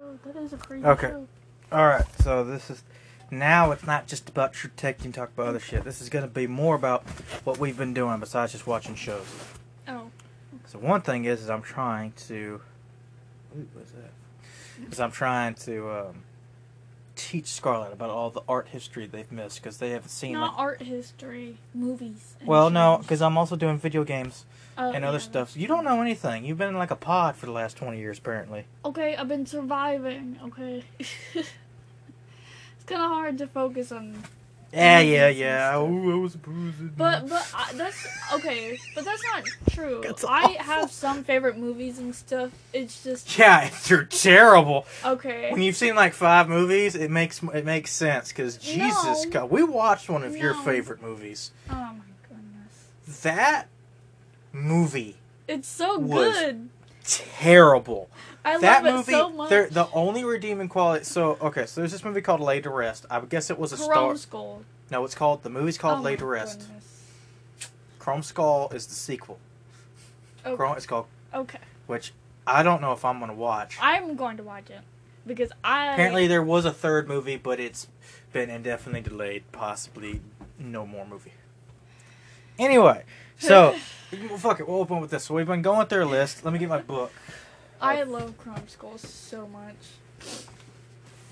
Oh, that is a crazy Okay. show. All right, so this is now it's not just about True Detective and talk about other shit. This is gonna be more about what we've been doing besides just watching shows. Oh, So one thing is, is I'm trying to. Ooh, what's that? Is I'm trying to um, teach Scarlett about all the art history they've missed because they haven't seen not like. art history, movies. Well, no, because I'm also doing video games Oh, and yeah, other stuff. You don't know anything. You've been in like a pod for the last twenty years, apparently. Okay, I've been surviving. Okay. it's kind of hard to focus on. Yeah, yeah, yeah. Ooh, I was bruising. But but I, that's okay. But that's not true. That's I have some favorite movies and stuff. It's just yeah, they're terrible. okay. When you've seen like five movies, it makes it makes sense because Jesus No. God, we watched one of your favorite movies. Oh my goodness. That movie It's so good. terrible. I that love movie, it so much. the only redeeming quality. So okay, so there's this movie called Laid to Rest. I guess it was a star. Chrome Skull. No, it's called the movie's called oh Laid to Rest. goodness. Chrome Skull is the sequel. Oh. Okay. Chrome, it's called okay. which I don't know if I'm gonna watch. I'm going to watch it because I Apparently, there was a third movie, but it's been indefinitely delayed. Possibly no more movie. Anyway, so well, fuck it. We'll open with this. So we've been going through a list. Let me get my book. I love Chrome Skull so much.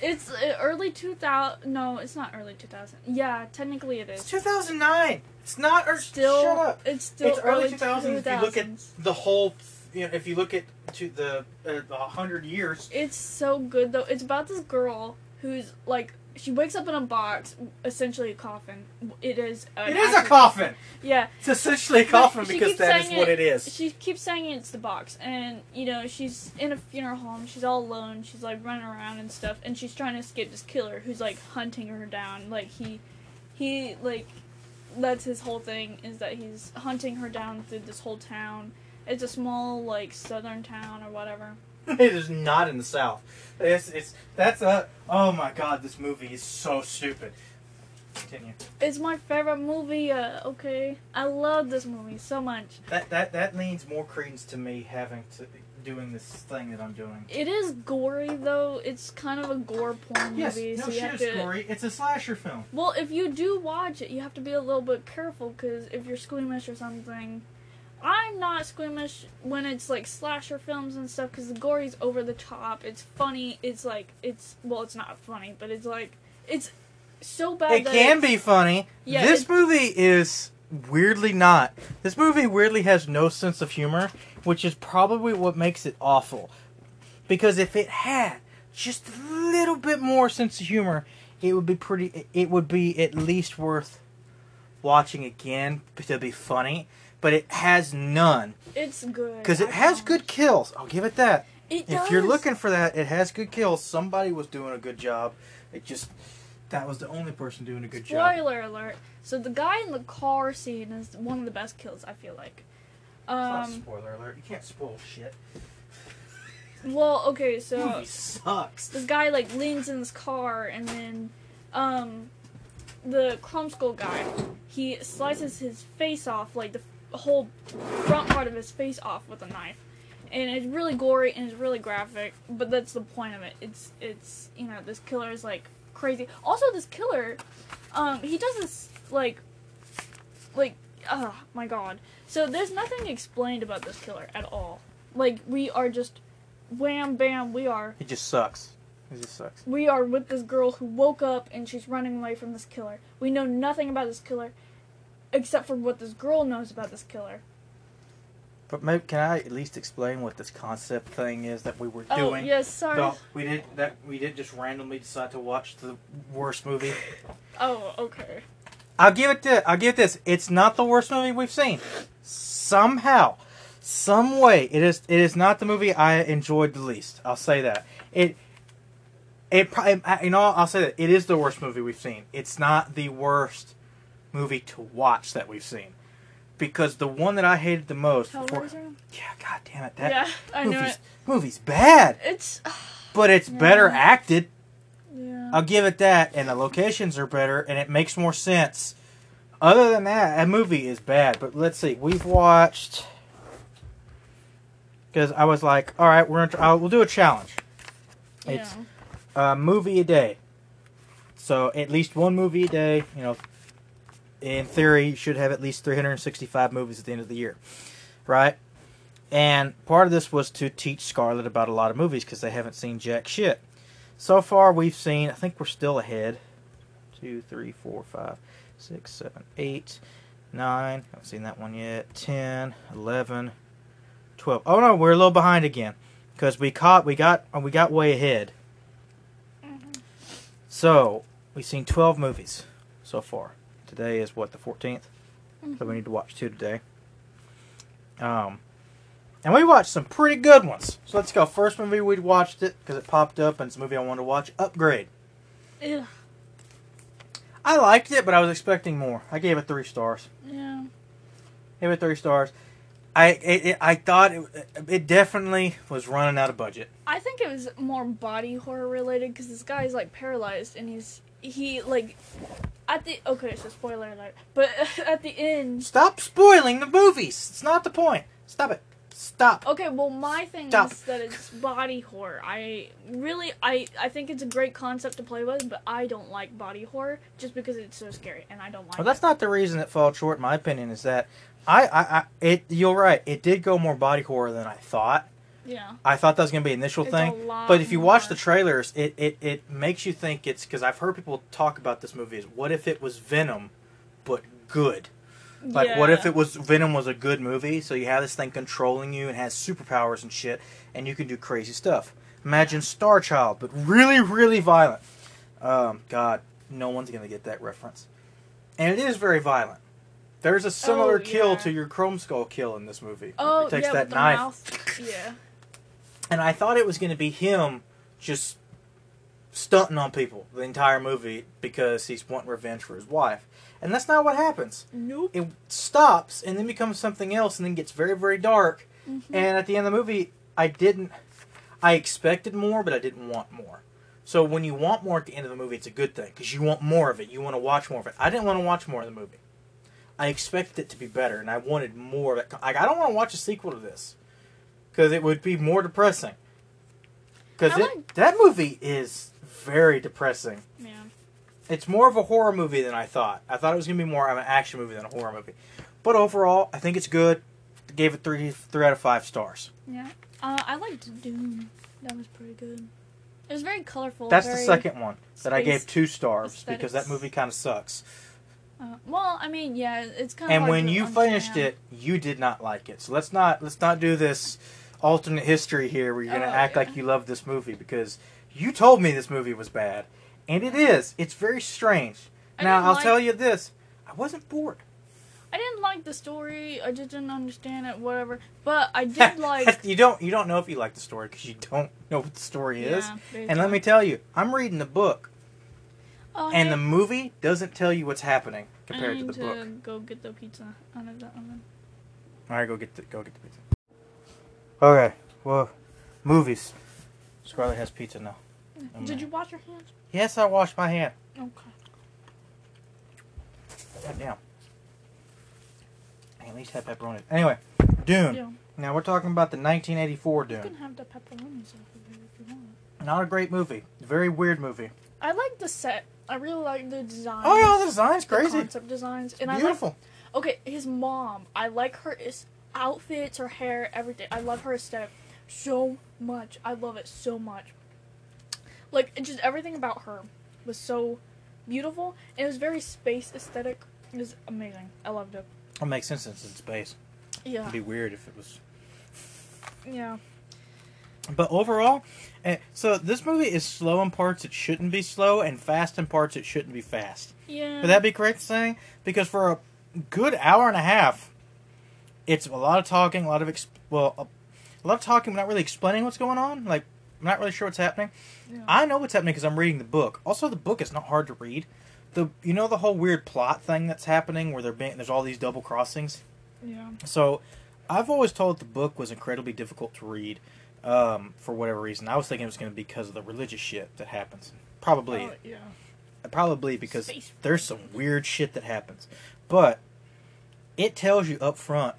It's uh, early 2000. No, it's not early 2000. Yeah, technically it It's is. 2009. It's not. Or Still, shut up. it's still It's early early 2000s. If you look at the whole, you know, if you look at to the uh, the hundred years. It's so good though. It's about this girl who's like she wakes up in a box, essentially a coffin. It is. It is a coffin. Yeah, It's essentially a coffin because that is saying what it- it is. she keeps saying it's the box, and you know she's in a funeral home. She's all alone. She's like running around and stuff, and she's trying to escape this killer who's like hunting her down. Like he, he like, that's his whole thing is that he's hunting her down through this whole town. It's a small like southern town or whatever. it is not in the South. It's it's that's a oh my god, this movie is so stupid. Continue. It's my favorite movie. Uh, okay, I love this movie so much. That that that leans more credence to me having to doing this thing that I'm doing. It is gory though. It's kind of a gore porn Yes, movie, no so shit, it's to. gory. It's a slasher film. Well, if you do watch it, you have to be a little bit careful because if you're squeamish or something, I'm not squeamish when it's like slasher films and stuff because the gory's over the top. It's funny. It's like it's well, it's not funny, but it's like it's so bad. It can be funny. Yeah, this movie is weirdly not. This movie weirdly has no sense of humor, which is probably what makes it awful. Because if it had just a little bit more sense of humor, it would be pretty. It would be at least worth watching again to be funny. But it has none It's good because it I has good kills. I'll give it that. It If you're looking for that, it has good kills. Somebody was doing a good job. It just that was the only person doing a good job. Spoiler alert. So the guy in the car scene is one of the best kills. I feel like. Um. spoiler alert. You can't spoil shit. Well, okay, so movie sucks. this guy like leans in this car and then um the chrome skull guy he slices his face off like the whole front part of his face off with a knife and it's really gory and it's really graphic but that's the point of it it's it's you know this killer is like crazy also this killer um he does this like like oh my god so there's nothing explained about this killer at all like we are just wham bam we are It just sucks. It just sucks. we are with this girl who woke up and she's running away from this killer. We know nothing about this killer except for what this girl knows about this killer. But maybe can I at least explain what this concept thing is that we were Oh, doing? yes, sorry. No, we did that. We did just randomly decide to watch the worst movie. Oh, okay. I'll give it to. I'll give it this. It's not the worst movie we've seen. Somehow, some way, it is. It is not the movie I enjoyed the least. I'll say that. It. It. probably. You know. I'll say that it is the worst movie we've seen. It's not the worst movie to watch that we've seen, because the one that I hated the most. for- Hellraiser? yeah. God damn it. That yeah, I know movie's it. movie's bad, It's but it's better acted. yeah. I'll give it that, and the locations are better, and it makes more sense. Other than that, that movie is bad. But let's see, we've watched because I was like, all right, we're gonna try, we'll do a challenge. It's yeah. a movie a day. So at least one movie a day. You know, in theory, you should have at least 365 movies at the end of the year, right? And part of this was to teach Scarlett about a lot of movies because they haven't seen jack shit. So far, we've seen. I think we're still ahead. Two, three, four, five, six, seven, eight, nine. I haven't seen that one yet. 10, 11, 12. Oh no, we're a little behind again because we caught. We got. Uh, we got way ahead. Mm-hmm. So we've seen 12 movies so far. Today is what the 14th, so we need to watch two today. Um, and we watched some pretty good ones. So let's go. First movie we watched it because it popped up and it's a movie I wanted to watch. Upgrade. Ugh. I liked it, but I was expecting more. I gave it three stars. Yeah. Gave it three stars. I it, it, I thought it, it definitely was running out of budget. I think it was more body horror related because this guy's like paralyzed and he's he like at the okay so spoiler alert but at the end Stop spoiling the movies. It's not the point. Stop it. Stop. okay well my thing Stop. is that it's body horror I really I I think it's a great concept to play with but I don't like body horror just because it's so scary and I don't like Well, that's not the reason it falls short. In my opinion is that I, I, I it. You're right. It did go more body horror than I thought. Yeah I thought that was gonna be an initial It's thing, but if you watch the trailers, it, it, it makes you think it's because I've heard people talk about this movie as what if it was Venom, but good. Like, what if it was Venom was a good movie? So you have this thing controlling you and has superpowers and shit, and you can do crazy stuff. Imagine Star Child, but really, really violent. Um, God, no one's gonna get that reference. And it is very violent. There's a similar Oh, kill to your Chrome Skull kill in this movie. oh it takes yeah that knife, mouth yeah and I thought it was gonna be him just stunting on people the entire movie because he's wanting revenge for his wife, and that's not what happens. Nope. It stops and then becomes something else and then gets very very dark. Mhm. and at the end of the movie i didn't i expected more but i didn't want more. So when you want more at the end of the movie it's a good thing because you want more of it. You want to watch more of it. I didn't want to watch more of the movie. I expected it to be better and i wanted more of it. Like, i don't want to watch a sequel to this because it would be more depressing because like- that movie is very depressing yeah it's more of a horror movie than I thought. I thought it was gonna be more of an action movie than a horror movie. But overall, I think it's good. Gave it three three out of five stars. yeah uh, I liked Dune that was pretty good it was very colorful That's the second one that I gave two stars because that movie kind of sucks. Uh, well, I mean, yeah, it's kind of. And when you finished it, you did not like it. So let's not let's not do this alternate history here where you're gonna Oh, act yeah. like you love this movie because you told me this movie was bad, and it is. It's very strange. I now I'll like- tell you this: I wasn't bored. I didn't like the story. I just didn't understand it. Whatever. But I did like. you don't you don't know if you like the story because you don't know what the story is. Yeah, And let me tell you, I'm reading the book, Oh, and hey, the movie doesn't tell you what's happening compared to the book. go get the pizza out of the oven. All right, go get the go get the pizza. Okay, well, movies. Scarlett has pizza now. Oh, Did man. you wash your hands? Yes, I washed my hand. Okay. God damn. I at least have pepperoni. Anyway, Dune. Yeah. Now we're talking about the 1984 Dune. You Dune. can have the pepperonis off of if you want. Not a great movie. Very weird movie. I like the set. I really like the design. Oh yeah, the design's the crazy. concept designs, and I like Beautiful. Okay, his mom. I like her is outfits, her hair, everything. I love her aesthetic so much. I love it so much. Like it just everything about her was so beautiful. And it was very space aesthetic. It was amazing. I loved it. It makes sense since it's in space. Yeah. It'd be weird if it was Yeah. But overall, eh, so this movie is slow in parts it shouldn't be slow, and fast in parts it shouldn't be fast. Yeah. Would that be correct saying? Because for a good hour and a half, it's a lot of talking, a lot of ex- well, a, lot of talking, but not really explaining what's going on. Like, I'm not really sure what's happening. Yeah. I know what's happening because I'm reading the book. Also, the book is not hard to read. The you know the whole weird plot thing that's happening where being there's all these double crossings. yeah. So, I've always told the book was incredibly difficult to read um, for whatever reason. I was thinking it was going to be because of the religious shit that happens. Probably, Oh, yeah. probably because Space. there's some weird shit that happens. But it tells you up front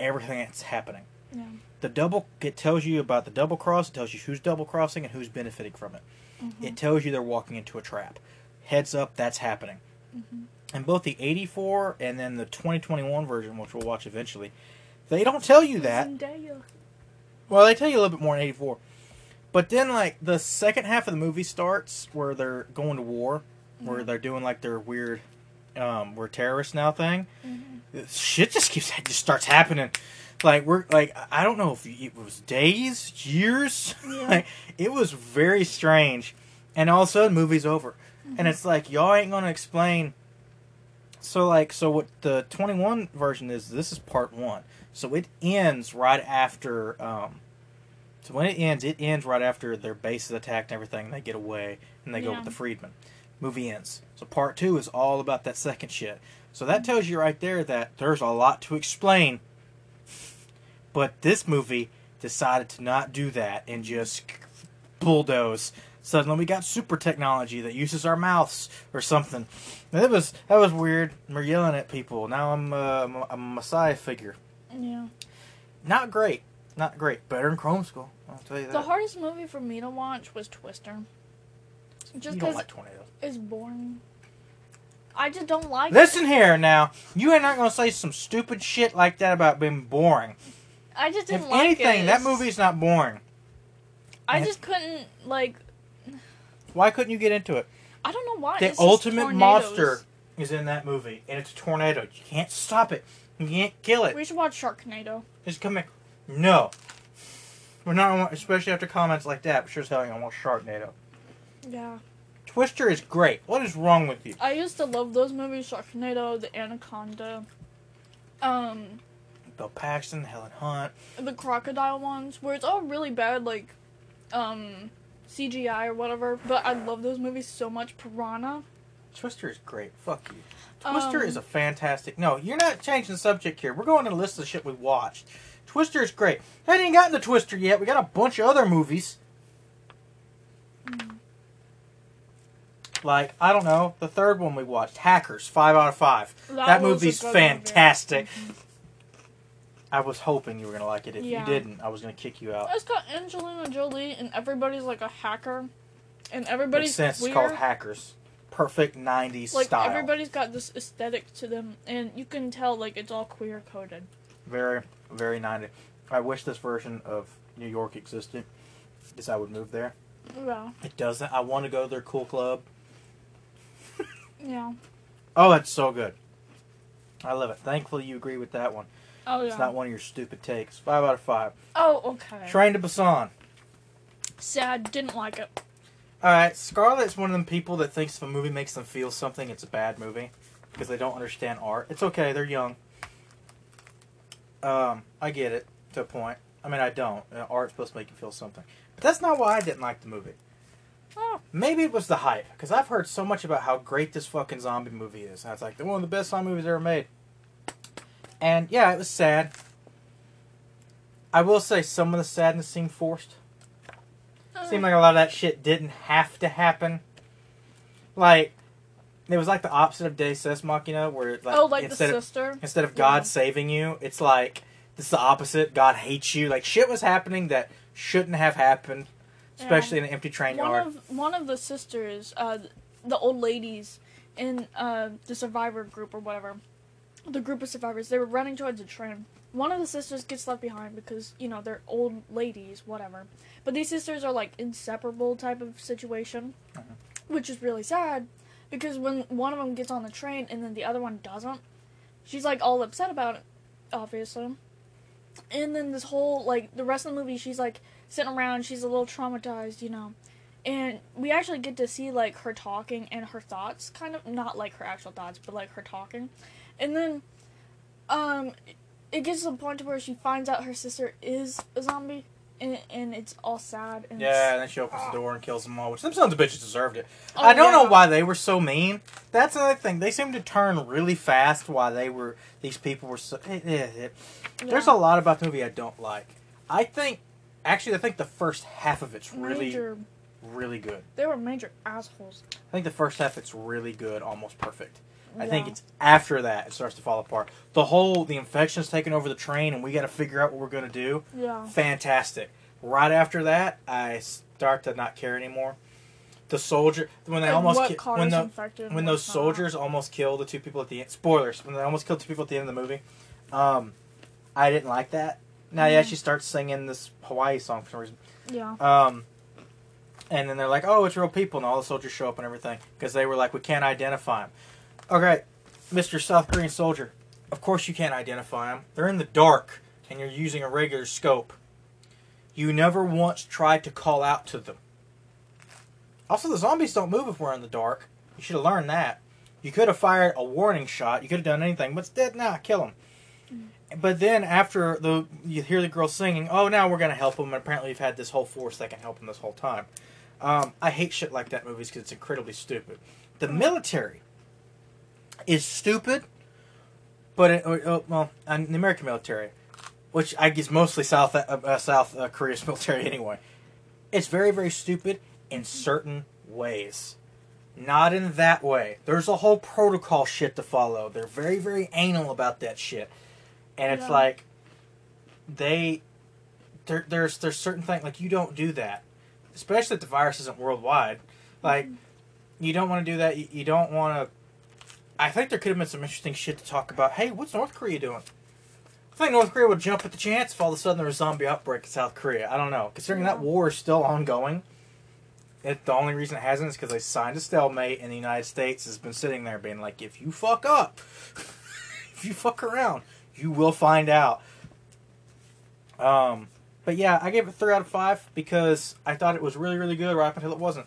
everything that's happening. Yeah. the double it tells you about the double cross. It tells you who's double crossing and who's benefiting from it. Mm-hmm. It tells you they're walking into a trap. Heads up, that's happening. Mm-hmm. And both the 84 and then the 2021 version, which we'll watch eventually, they don't tell you that. Well, they tell you a little bit more in 84. But then, like, the second half of the movie starts where they're going to war, where Mhm. they're doing, like, their weird, um, we're terrorists now thing. Mhm. Shit just keeps, just starts happening. Like, we're, like, I don't know if it was days, years. Yeah. like, it was very strange. And all of a sudden, movie's over. And it's like, y'all ain't gonna explain. So, like, so what the 21 version is, this is part one. So it ends right after, um, so when it ends, it ends right after their base is attacked and everything, and they get away, and they go with the Fremen. Movie ends. So part two is all about that second shit. So that tells you right there that there's a lot to explain. But this movie decided to not do that and just bulldoze. Suddenly we got super technology that uses our mouths or something. That was that was weird. We're yelling at people. Now I'm, uh, I'm a- messiah figure. Yeah. Not great. Not great. Better than Chrome Skull. I'll tell you that. The hardest movie for me to watch was Twister. Just you don't because like it's boring. I just don't like it. Listen here now. You ain't not gonna say some stupid shit like that about being boring. I just didn't If like anything, it. that It's- movie's not boring. I just couldn't like. Why couldn't you get into it? I don't know why. The it's ultimate monster is in that movie, and it's a tornado. You can't stop it. You can't kill it. We should watch Sharknado. Come here. No. We're not, especially after comments like that. Sure as hell, gonna watch Sharknado. Yeah. Twister is great. What is wrong with you? I used to love those movies: Sharknado, The Anaconda, um, Bill Paxton, Helen Hunt. the crocodile ones, where it's all really bad, like, um, CGI or whatever. But I love those movies so much. Piranha. Twister is great. Fuck you. Twister Um, is a fantastic. No, you're not changing the subject here. We're going to list of shit we watched. Twister is great. I ain't gotten to Twister yet. We got a bunch of other movies. Like, I don't know, the third one we watched, Hackers, 5 out of 5. That, a movie's good movie. fantastic. Mhm. I was hoping you were going to like it. If Yeah. you didn't, I was going to kick you out. It's got Angelina Jolie, and everybody's like a hacker, and Makes everybody's sense. weird. It's called Hackers. Perfect 90s like style. everybody's got this aesthetic to them, and you can tell like it's all queer coded. Very, very 90s. I wish this version of New York existed. Because I would move there. Yeah, It doesn't. I want to go to their cool club. Yeah. Oh, it's so good. I love it. Thankfully, you agree with that one. Oh yeah. It's not one of your stupid takes. Five out of five. Oh okay. Train to Busan. Sad. Didn't like it. All right, Scarlett's one of them people that thinks if a movie makes them feel something, it's a bad movie because they don't understand art. It's okay; they're young. Um, I get it to a point. I mean, I don't. Uh, Art's supposed to make you feel something, but that's not why I didn't like the movie. Oh. Maybe it was the hype because I've heard so much about how great this fucking zombie movie is. And it's like they're one of the best zombie movies ever made. And yeah, it was sad. I will say some of the sadness seemed forced. Seemed like a lot of that shit didn't have to happen. Like, it was like the opposite of Deus Ex Machina, where like, oh, like the instead of sister. instead of God Yeah. saving you, it's like this is the opposite. God hates you. Like shit was happening that shouldn't have happened, especially in an empty train One yard. of one of the sisters, uh, the old ladies in uh, the survivor group or whatever, the group of survivors, they were running towards a train. One of the sisters gets left behind because you know they're old ladies, whatever. But these sisters are like inseparable type of situation, Mhm. which is really sad because when one of them gets on the train and then the other one doesn't, she's like all upset about it, obviously. And then this whole like the rest of the movie, she's like sitting around, she's a little traumatized, you know. And we actually get to see like her talking and her thoughts, kind of not like her actual thoughts, but like her talking. And then um it gets to the point to where she finds out her sister is a zombie and, and it's all sad and Yeah, and then she opens the door and kills them all, which them sons of bitches deserved it. Oh, I don't know why they were so mean. That's another thing. They seemed to turn really fast why they were these people were so eh, eh, eh. There's a lot about the movie I don't like. I think actually I think the first half of it's really major really good. They were major assholes. I think the first half it's really good, almost perfect. I Yeah. think it's after that it starts to fall apart. The whole the infection's taking over the train, and we got to figure out what we're gonna do. Yeah. Fantastic. Right after that, I start to not care anymore. The soldier when they Like, almost ki- when the infected when those not. soldiers almost kill the two people at the end. Spoilers. When they almost killed two people at the end of the movie, um, I didn't like that. Now yeah, she starts singing this Hawaii song for some reason. Yeah. Um, and then they're like, "Oh, it's real people," and all the soldiers show up and everything because they were like, "We can't identify them." Okay, Mister South Korean soldier. Of course you can't identify them. They're in the dark, and you're using a regular scope. You never once tried to call out to them. Also, the zombies don't move if we're in the dark. You should have learned that. You could have fired a warning shot. You could have done anything, but instead, nah, kill him. But then after the you hear the girl singing, oh, now we're gonna help him. And apparently, you've had this whole force that can help him this whole time. Um, I hate shit like that movies because it's incredibly stupid. The military is stupid, but it, uh, well, the American military, which I guess mostly South uh, uh, South uh, Korea's military anyway, it's very very stupid in certain ways. Not in that way. There's a whole protocol shit to follow. They're very very anal about that shit, and it's Yeah. like they there, there's there's certain things like you don't do that, especially if the virus isn't worldwide. Like mm-hmm. you don't want to do that. You, you don't want to. I think there could have been some interesting shit to talk about. Hey, what's North Korea doing? I think North Korea would jump at the chance if all of a sudden there was a zombie outbreak in South Korea. I don't know. Considering that war is still ongoing, it, the only reason it hasn't is because they signed a stalemate, and the United States has been sitting there being like, if you fuck up, if you fuck around, you will find out. Um, but yeah, I gave it three out of five because I thought it was really, really good right up until it wasn't.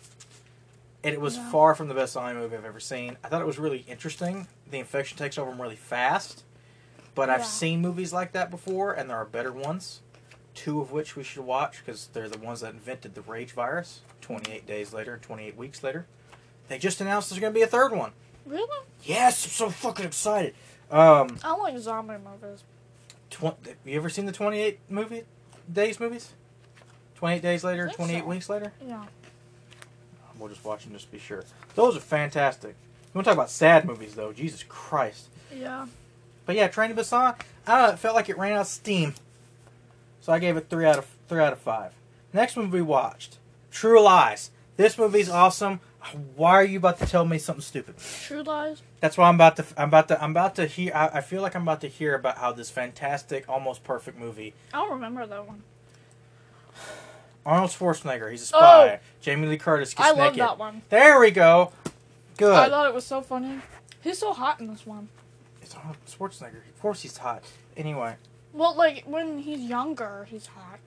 And it was Yeah. far from the best zombie movie I've ever seen. I thought it was really interesting. The infection takes over them really fast. But I've seen movies like that before, and there are better ones. Two of which we should watch because they're the ones that invented the rage virus. 28 days later, 28 weeks later. They just announced there's going to be a third one. Really? Yes, I'm so fucking excited. Um, I like zombie movies. tw- have you ever seen the 28 movie days movies? 28 days later, 28 so. weeks later? Yeah. We'll just watch them just to be sure. Those are fantastic. You want to talk about sad movies, though? Jesus Christ. Yeah. But yeah, Train to Busan, I don't know, it felt like it ran out of steam. So I gave it three out of three out of five. Next movie we watched, True Lies. This movie's awesome. Why are you about to tell me something stupid? True Lies. That's why I'm about to. I'm about to. I'm about to hear. I, I feel like I'm about to hear about how this fantastic, almost perfect movie. I don't remember that one. Arnold Schwarzenegger. He's a spy. Oh. Jamie Lee Curtis gets I love naked. that one. There we go. Good. I thought it was so funny. He's so hot in this one. it's Arnold Schwarzenegger. Of course he's hot. Anyway, Well, like when he's younger, he's hot.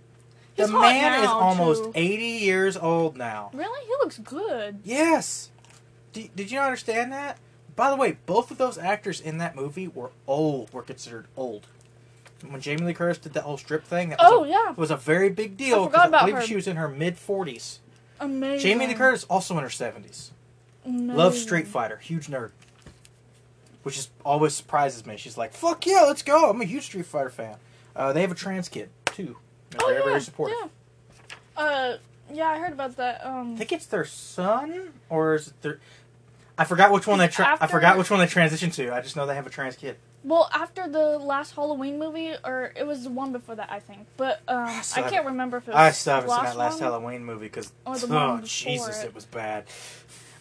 He's the man is almost too. 80 years old now. Really, he looks good. Yes. Did, did you not understand that? By the way, both of those actors in that movie were old. Were considered old. When Jamie Lee Curtis did that whole strip thing, that was, Oh a, yeah, was a very big deal. I forgot about believe her. she was in her mid 40s. amazing. Jamie Lee Curtis also in her 70s. Amazing. Loves Street Fighter. Huge nerd. Which is always surprises me. She's like, "Fuck yeah, let's go! I'm a huge Street Fighter fan." Uh, they have a trans kid too. They're Oh very, yeah, very supportive. yeah. Uh, yeah, I heard about that. I Um, think it's their son, or is it their? I forgot which one they. Tra- I forgot which one they transitioned to. I just know they have a trans kid. well, after the last Halloween movie, or it was the one before that, I think. But um, still I can't remember if it was I still haven't seen that last one. Halloween movie because oh Jesus, it. it was bad.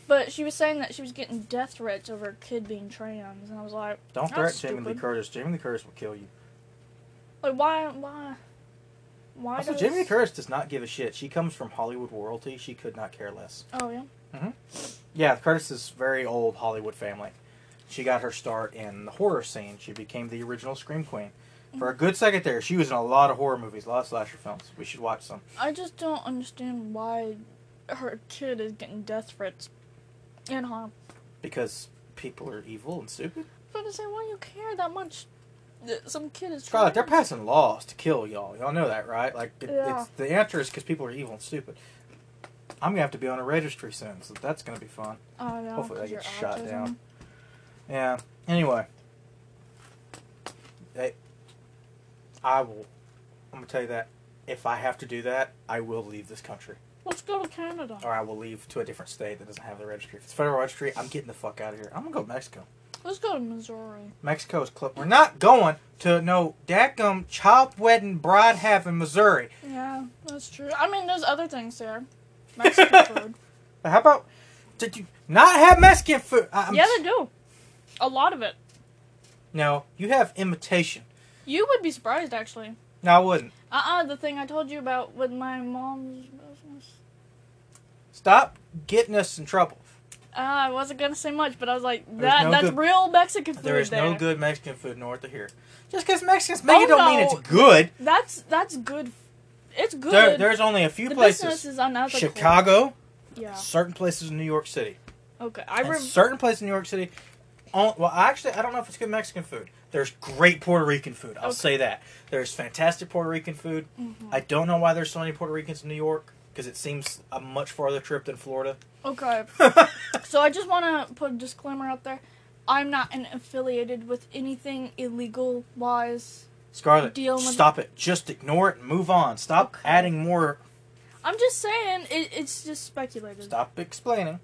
But she was saying that she was getting death threats over a kid being trans, and I was like, Don't threaten Jamie Lee. Curtis. Jamie Lee Curtis will kill you. like why, why, why? Also, does... Jamie Curtis does not give a shit. She comes from Hollywood royalty. She could not care less. Oh yeah. Mm-hmm. Yeah, Curtis is very old Hollywood family. She got her start in the horror scene. She became the original Scream Queen. For a good second there, she was in a lot of horror movies, a lot of slasher films. We should watch some. I just don't understand why her kid is getting death threats and harm. Because people are evil and stupid. But I say, why do you care that much? Some kid is. Scarlett, they're passing laws to kill y'all. Y'all know that, right? Like, it, Yeah. it's the answer is because people are evil and stupid. I'm gonna have to be on a registry soon, so that's gonna be fun. Oh yeah. Hopefully 'cause get shot autism. down. Yeah. Anyway, Hey, I will. I'm gonna tell you that if I have to do that, I will leave this country. Let's go to Canada. or I will leave to a different state that doesn't have the registry. If it's federal registry, I'm getting the fuck out of here. I'm gonna go to Mexico. Let's go to Missouri. Mexico is close. We're not going to no dadgum child wedding bride half in Missouri. Yeah, that's true. I mean, there's other things there. Mexican food. How about did you not have Mexican food? I'm Yeah, they do. A lot of it. No, you have imitation. You would be surprised, actually. No, I wouldn't. Uh uh the thing I told you about with my mom's business. Stop getting us in trouble. Uh, I wasn't gonna say much, but I was like, that no that's good- real Mexican food. There is there. no good Mexican food north of here. Just because Mexicans make it Oh, don't mean it's good. That's that's good. It's good. There, there's only a few the places. Chicago, Yeah. certain places in New York City. Okay. I And re- certain places in New York City. on- Well, actually, I don't know if it's good Mexican food. There's great Puerto Rican food. I'll Okay. say that. There's fantastic Puerto Rican food. Mhm. I don't know why there's so many Puerto Ricans in New York because it seems a much farther trip than Florida. Okay. So I just want to put a disclaimer out there. I'm not an affiliated with anything illegal wise. Scarlett, Deal stop it. Just ignore it and move on. Stop Okay. adding more. I'm just saying it, it's just speculated. Stop explaining.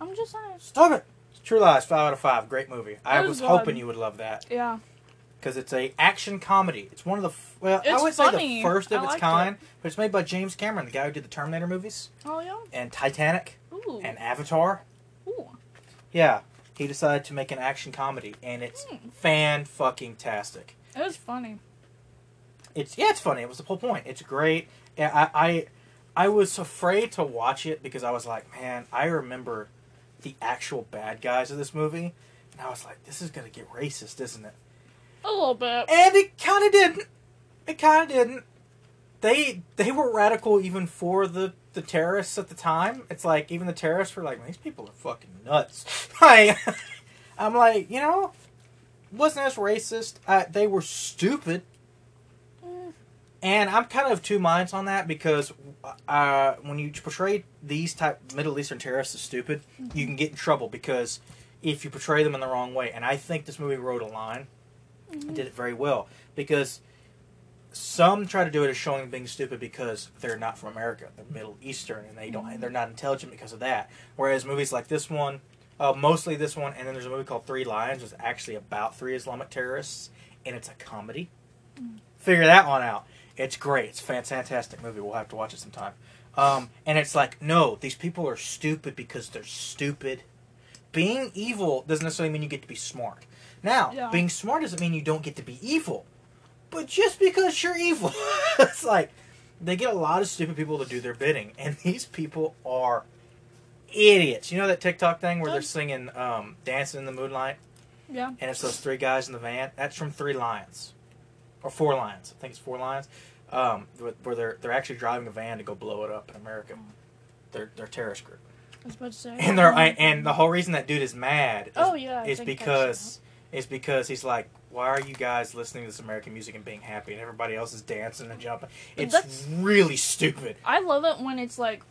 I'm just saying. Stop it. True Lies, five out of five. Great movie. I was was hoping you would love that Yeah. Because it's a action comedy. It's one of the f- well, I It's would say the first of I its liked kind, but it's made by James Cameron, the guy who did the Terminator movies Oh yeah. and Titanic Ooh. and Avatar. Ooh. Yeah, he decided to make an action comedy, and it's Hmm. fan fucking tastic. It was funny. It's yeah, it's funny. It was the whole point. It's great. Yeah, I, I I was afraid to watch it because I was like, man, I remember the actual bad guys of this movie, and I was like, this is gonna get racist, isn't it? A little bit. And it kind of didn't. It kind of didn't. They they were radical even for the the terrorists at the time. It's like even the terrorists were like, these people are fucking nuts. Like, I'm like, you know, wasn't as racist. Uh, they were stupid. Mm. And I'm kind of two minds on that because uh, when you portray these type Middle Eastern terrorists as stupid, you can get in trouble because if you portray them in the wrong way. And I think this movie wrote a line Mhm. did it very well because some try to do it as showing being stupid because they're not from America, they're Middle Eastern, and they don't they're not intelligent because of that. Whereas movies like this one, uh, mostly this one, and then there's a movie called Three Lions, which is actually about three Islamic terrorists, and it's a comedy. Figure that one out. It's great. It's a fantastic movie. We'll have to watch it sometime. Um, and it's like, no, these people are stupid because they're stupid. Being evil doesn't necessarily mean you get to be smart. Now, Yeah. being smart doesn't mean you don't get to be evil. But just because you're evil, it's like they get a lot of stupid people to do their bidding, and these people are idiots. You know that TikTok thing where they're singing um, "Dancing in the Moonlight," Yeah. and it's those three guys in the van. That's from Three Lions, or Four Lions. I think it's Four Lions. Um, where- they're they're actually driving a van to go blow it up in America. They're they're a terrorist group, I was about to say. and they're I, and the whole reason that dude is mad is, Oh yeah. I is because is because he's like, why are you guys listening to this American music and being happy, and everybody else is dancing and jumping? It's That's- really stupid. I love it when it's like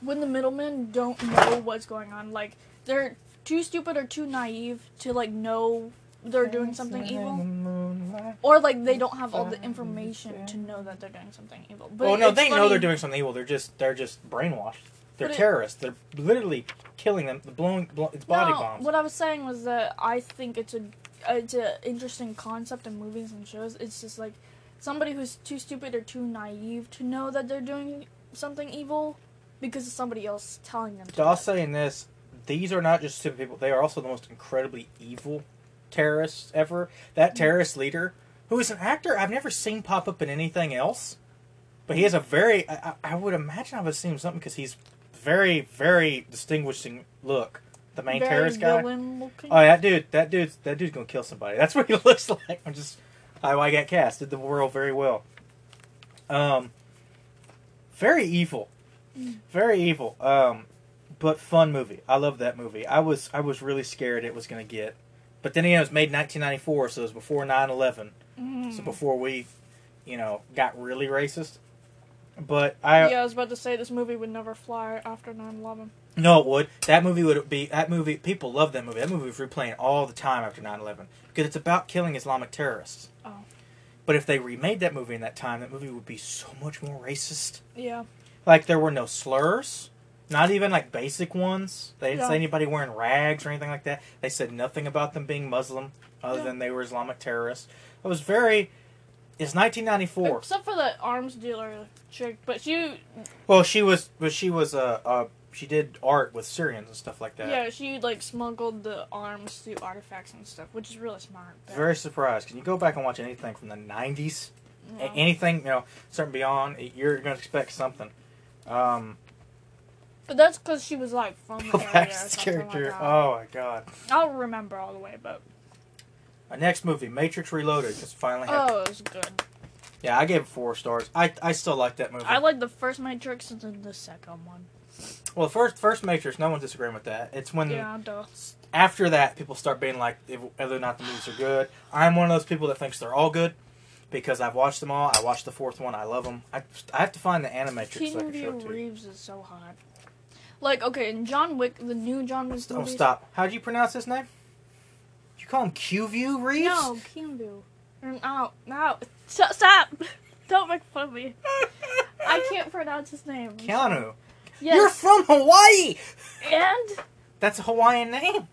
when the middlemen don't know what's going on. Like they're too stupid or too naive to like know they're doing something evil, or like they don't have all the information to know that they're doing something evil. But well, no, they know they're doing something evil. They're just they're just brainwashed. They're it- terrorists. They're literally killing them, blowing, blow, it's body no, bombs. What I was saying was that I think it's a it's an interesting concept in movies and shows. It's just like somebody who's too stupid or too naive to know that they're doing something evil because of somebody else telling them. to. So I'll say in this, these are not just stupid people. They are also the most incredibly evil terrorists ever. That mm-hmm. terrorist leader, who is an actor I've never seen pop up in anything else, but he has a very, I, I would imagine I would have seen something because he's very, very distinguishing look. The main Very terrorist guy. Oh, that dude, that dude's that dude's gonna kill somebody. That's what he looks like. I'm just, I, I got cast. Did the role very well. Um, very evil, Mm. very evil. Um, but fun movie. I love that movie. I was I was really scared it was gonna get, but then again, it was made in 1994, so it was before 9/11. Mm. So before we, you know, got really racist. But I yeah, I was about to say this movie would never fly after 9/11. No, it would. That movie would be that movie. People love that movie. That movie was replaying all the time after 9-11 because it's about killing Islamic terrorists. Oh. But if they remade that movie in that time, that movie would be so much more racist. Yeah. Like there were no slurs, not even like basic ones. They didn't Yeah. say anybody wearing rags or anything like that. They said nothing about them being Muslim, other Yeah. than they were Islamic terrorists. It was very. It's 1994. Except for the arms dealer chick, but she, Well, she was, but she was uh, uh she did art with Syrians and stuff like that. yeah, she like smuggled the arms through artifacts and stuff, which is really smart. but- Very surprised. Can you go back and watch anything from the 90s? yeah. A- anything you know, certain beyond, you're gonna expect something. Um, But that's because she was like from the area. or to this something like character. that. oh my god. I'll remember all the way, but next movie, Matrix Reloaded, just finally happened. oh, it was good. Yeah, I gave it four stars. I I still like that movie. I like the first Matrix and then the second one. well, first first Matrix, no one's disagreeing with that. It's when Yeah, duh. after that people start being like whether or not the movies are good. I'm one of those people that thinks they're all good because I've watched them all. I watched the fourth one. I love them. I I have to find the Animatrix so I can show Keanu it to you. Reeves is so hot. Like, okay, in John Wick, the new John Wick Oh, stop. How do you pronounce his name? Call him Q-View Reeves? No, Keanu. Or, No, no. Stop! stop. Don't make fun of me. I can't pronounce his name. Keanu. Yes. You're from Hawaii. and That's a Hawaiian name.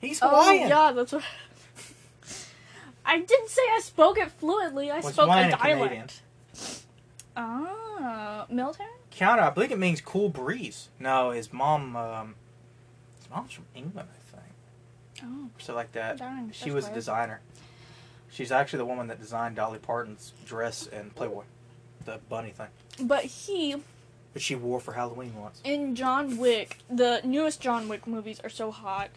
He's Hawaiian. oh Hawaiian. yeah, that's what. I didn't say I spoke it fluently. I Well, spoke Hawaiian a dialect. Ah, military. Keanu, I believe it means cool breeze. No, his mom, um, his mom's from England, I. Oh, So like that. dang. She was a designer. She's actually the woman that designed Dolly Parton's dress in Playboy, the bunny thing, But he which she wore for Halloween once. in John Wick, the newest John Wick movies are so hot.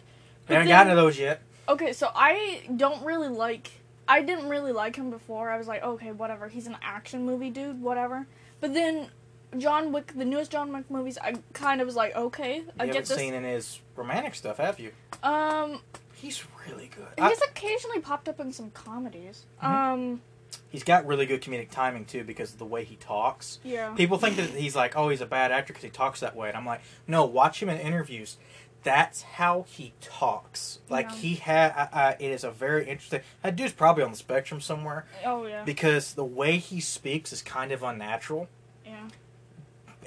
But haven't then- gotten to those yet. Okay, so I don't really like. I didn't really like him before. I was like, okay, whatever. He's an action movie dude, whatever. But then John Wick, the newest John Wick movies, I kind of was like, okay, You I haven't get this. seen in his romantic stuff, have you? Um, He's really good. he's occasionally popped up in some comedies. Mhm. Um, He's got really good comedic timing too because of the way he talks. yeah. People think that he's like, oh, he's a bad actor because he talks that way, and I'm like, no, watch him in interviews. That's how he talks. Like Yeah. he had, uh, uh, it is a very interesting. That dude's probably on the spectrum somewhere Oh yeah. because the way he speaks is kind of unnatural.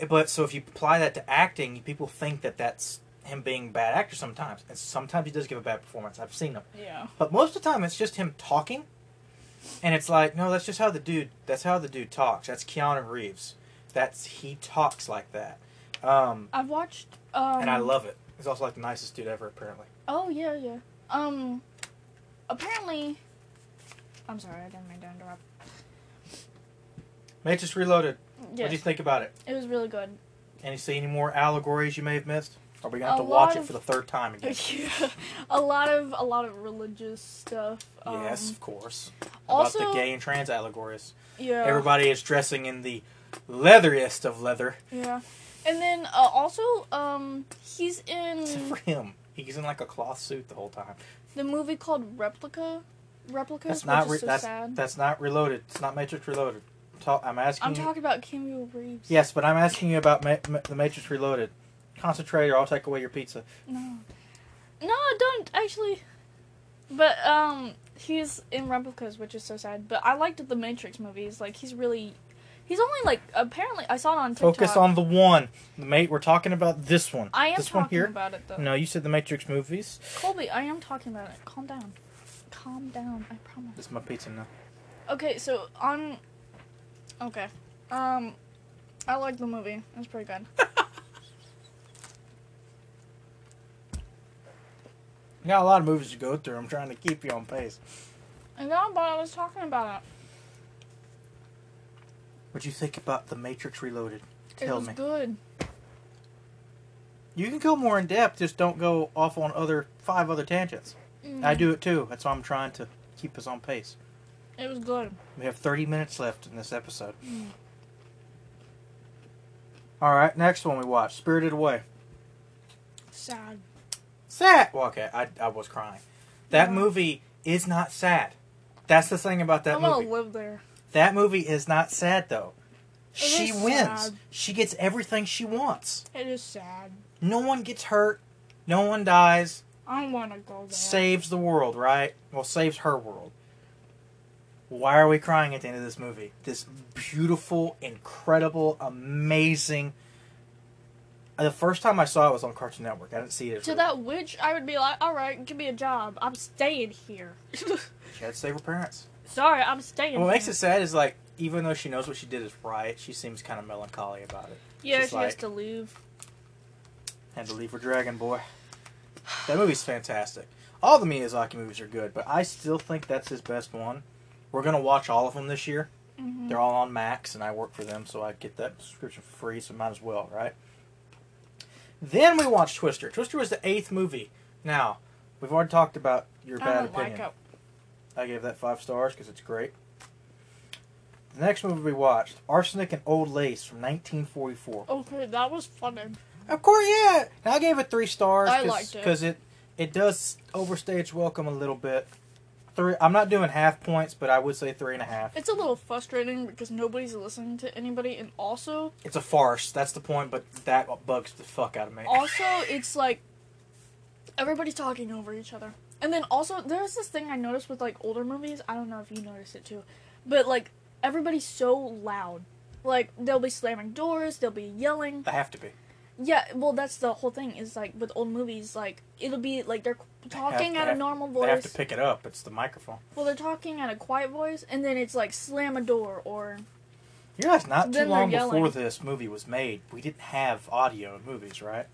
But so if you apply that to acting, people think that that's him being a bad actor sometimes, and sometimes he does give a bad performance. I've seen him, Yeah. but most of the time it's just him talking, and it's like, no, that's just how the dude. That's how the dude talks. That's Keanu Reeves. That's he talks like that, um, I've watched. Um, and I love it. He's also like the nicest dude ever, apparently. Oh yeah, yeah. Um, apparently. I'm sorry, I didn't mean to interrupt. Matrix Reloaded. What do you think about it? it was really good. Any see any more allegories you may have missed? Are we gonna have A to watch lot it for the third time again? Yeah, a lot of a lot of religious stuff. Um, yes, of course. Also, About the gay and trans allegories. yeah, Everybody is dressing in the leatheriest of leather. yeah, and then uh, also, um, he's in Except for him. He's in like a cloth suit the whole time. the movie called Replica. Replica, That's which not is re- so that's sad. that's not reloaded. It's not Matrix Reloaded. Ta- I'm asking I'm you. talking about Keanu Reeves. Yes, but I'm asking you about Ma- Ma- the Matrix Reloaded. Concentrate, or I'll take away your pizza. No, no, I don't actually. But um, he's in replicas, which is so sad. But I liked the Matrix movies. Like he's really, he's only like apparently I saw it on TikTok. Focus on the one. The mate. We're talking about this one. I am this talking one here. about it though. No, you said the Matrix movies. Colby, I am talking about it. Calm down. Calm down. I promise. This is my pizza now. Okay, so on. Okay, um, I like the movie. It's pretty good. You got a lot of movies to go through. I'm trying to keep you on pace. I know, but I was talking about it. What'd you think about the Matrix Reloaded? it. Tell it was me. good. You can go more in depth. Just don't go off on other five other tangents. Mm, I do it too. That's why I'm trying to keep us on pace. It was good. We have 30 minutes left in this episode. Mm. All right, next one we watch Spirited Away. Sad. Sad. Well, okay, I, I was crying. That Yeah. movie is not sad. That's the thing about that I'm gonna live there. That movie is not sad though. It she wins. sad. She gets everything she wants. It is sad. No one gets hurt. No one dies. I want to go there. Saves the world, right? Well, saves her world. Why are we crying at the end of this movie? This beautiful, incredible, amazing The first time I saw it was on Cartoon Network. I didn't see it. To that witch, I would be like, all right, give me a job. I'm staying here. She had to save her parents. Sorry, I'm staying. What makes it sad is like, even though she knows what she did is right, she seems kind of melancholy about it. Yeah, she's she has to leave. Had to leave her Dragon Boy. That movie's fantastic. All the Miyazaki movies are good, but I still think that's his best one. We're gonna watch all of them this year. hmm They're all on Max, and I work for them, so I get that subscription for free. So might as well, right? Then we watched Twister. Twister was the eighth movie. Now, we've already talked about your bad opinion. like. I gave that five stars because it's great. The next movie we watched, Arsenic and Old Lace from 1944. Okay, that was funny. Of course, yeah. And I gave it three stars I liked it. because it it does overstay its welcome a little bit. Three. I'm not doing half points, but I would say three and a half. It's a little frustrating because nobody's listening to anybody, and also, It's a farce. That's the point. But that bugs the fuck out of me. also, it's like everybody's talking over each other. And then also, there's this thing I noticed with like older movies. I don't know if you noticed it too, but like everybody's so loud. Like they'll be slamming doors, they'll be yelling. They have to be. Yeah, well, that's the whole thing. Is like with old movies, like it'll be like they're talking they at a have- normal voice. They have to pick it up. It's the microphone. well, they're talking at a quiet voice, and then it's like slam a door or You realize not too long before this movie was made, we didn't have audio in movies, right?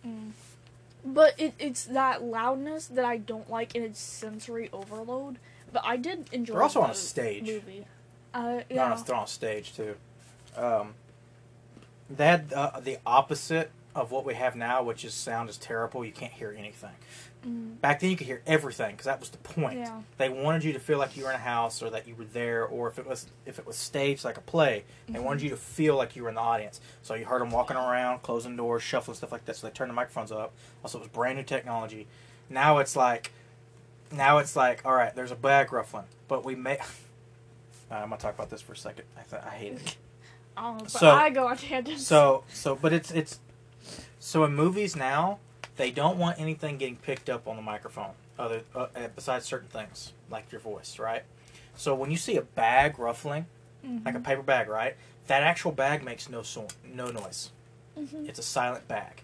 But it, it's that loudness that I don't like, and it's sensory overload. But I did enjoy. They're also on a stage. Movie. Uh, They're yeah. on a, they're on stage too. Um, they had uh, the opposite of what we have now, which is sound is terrible. You can't hear anything. Mm, Back then, you could hear everything because that was the point. Yeah. They wanted you to feel like you were in a house or that you were there, or if it was if it was staged like a play, they Mm-hmm. wanted you to feel like you were in the audience. So you heard them walking around, closing doors, shuffling stuff like that. So they turned the microphones up. Also, it was brand new technology. Now it's like, now it's like, all right, there's a bag ruffling, but we may. I'm gonna talk about this for a second. I, th- I hate it. I but So- I go on tangents. So so but it's it's so in movies now they don't want anything getting picked up on the microphone other uh, uh, besides certain things like your voice, right? So when you see a bag ruffling, Mhm. like a paper bag, right? That actual bag makes no so- no noise. Mhm. It's a silent bag.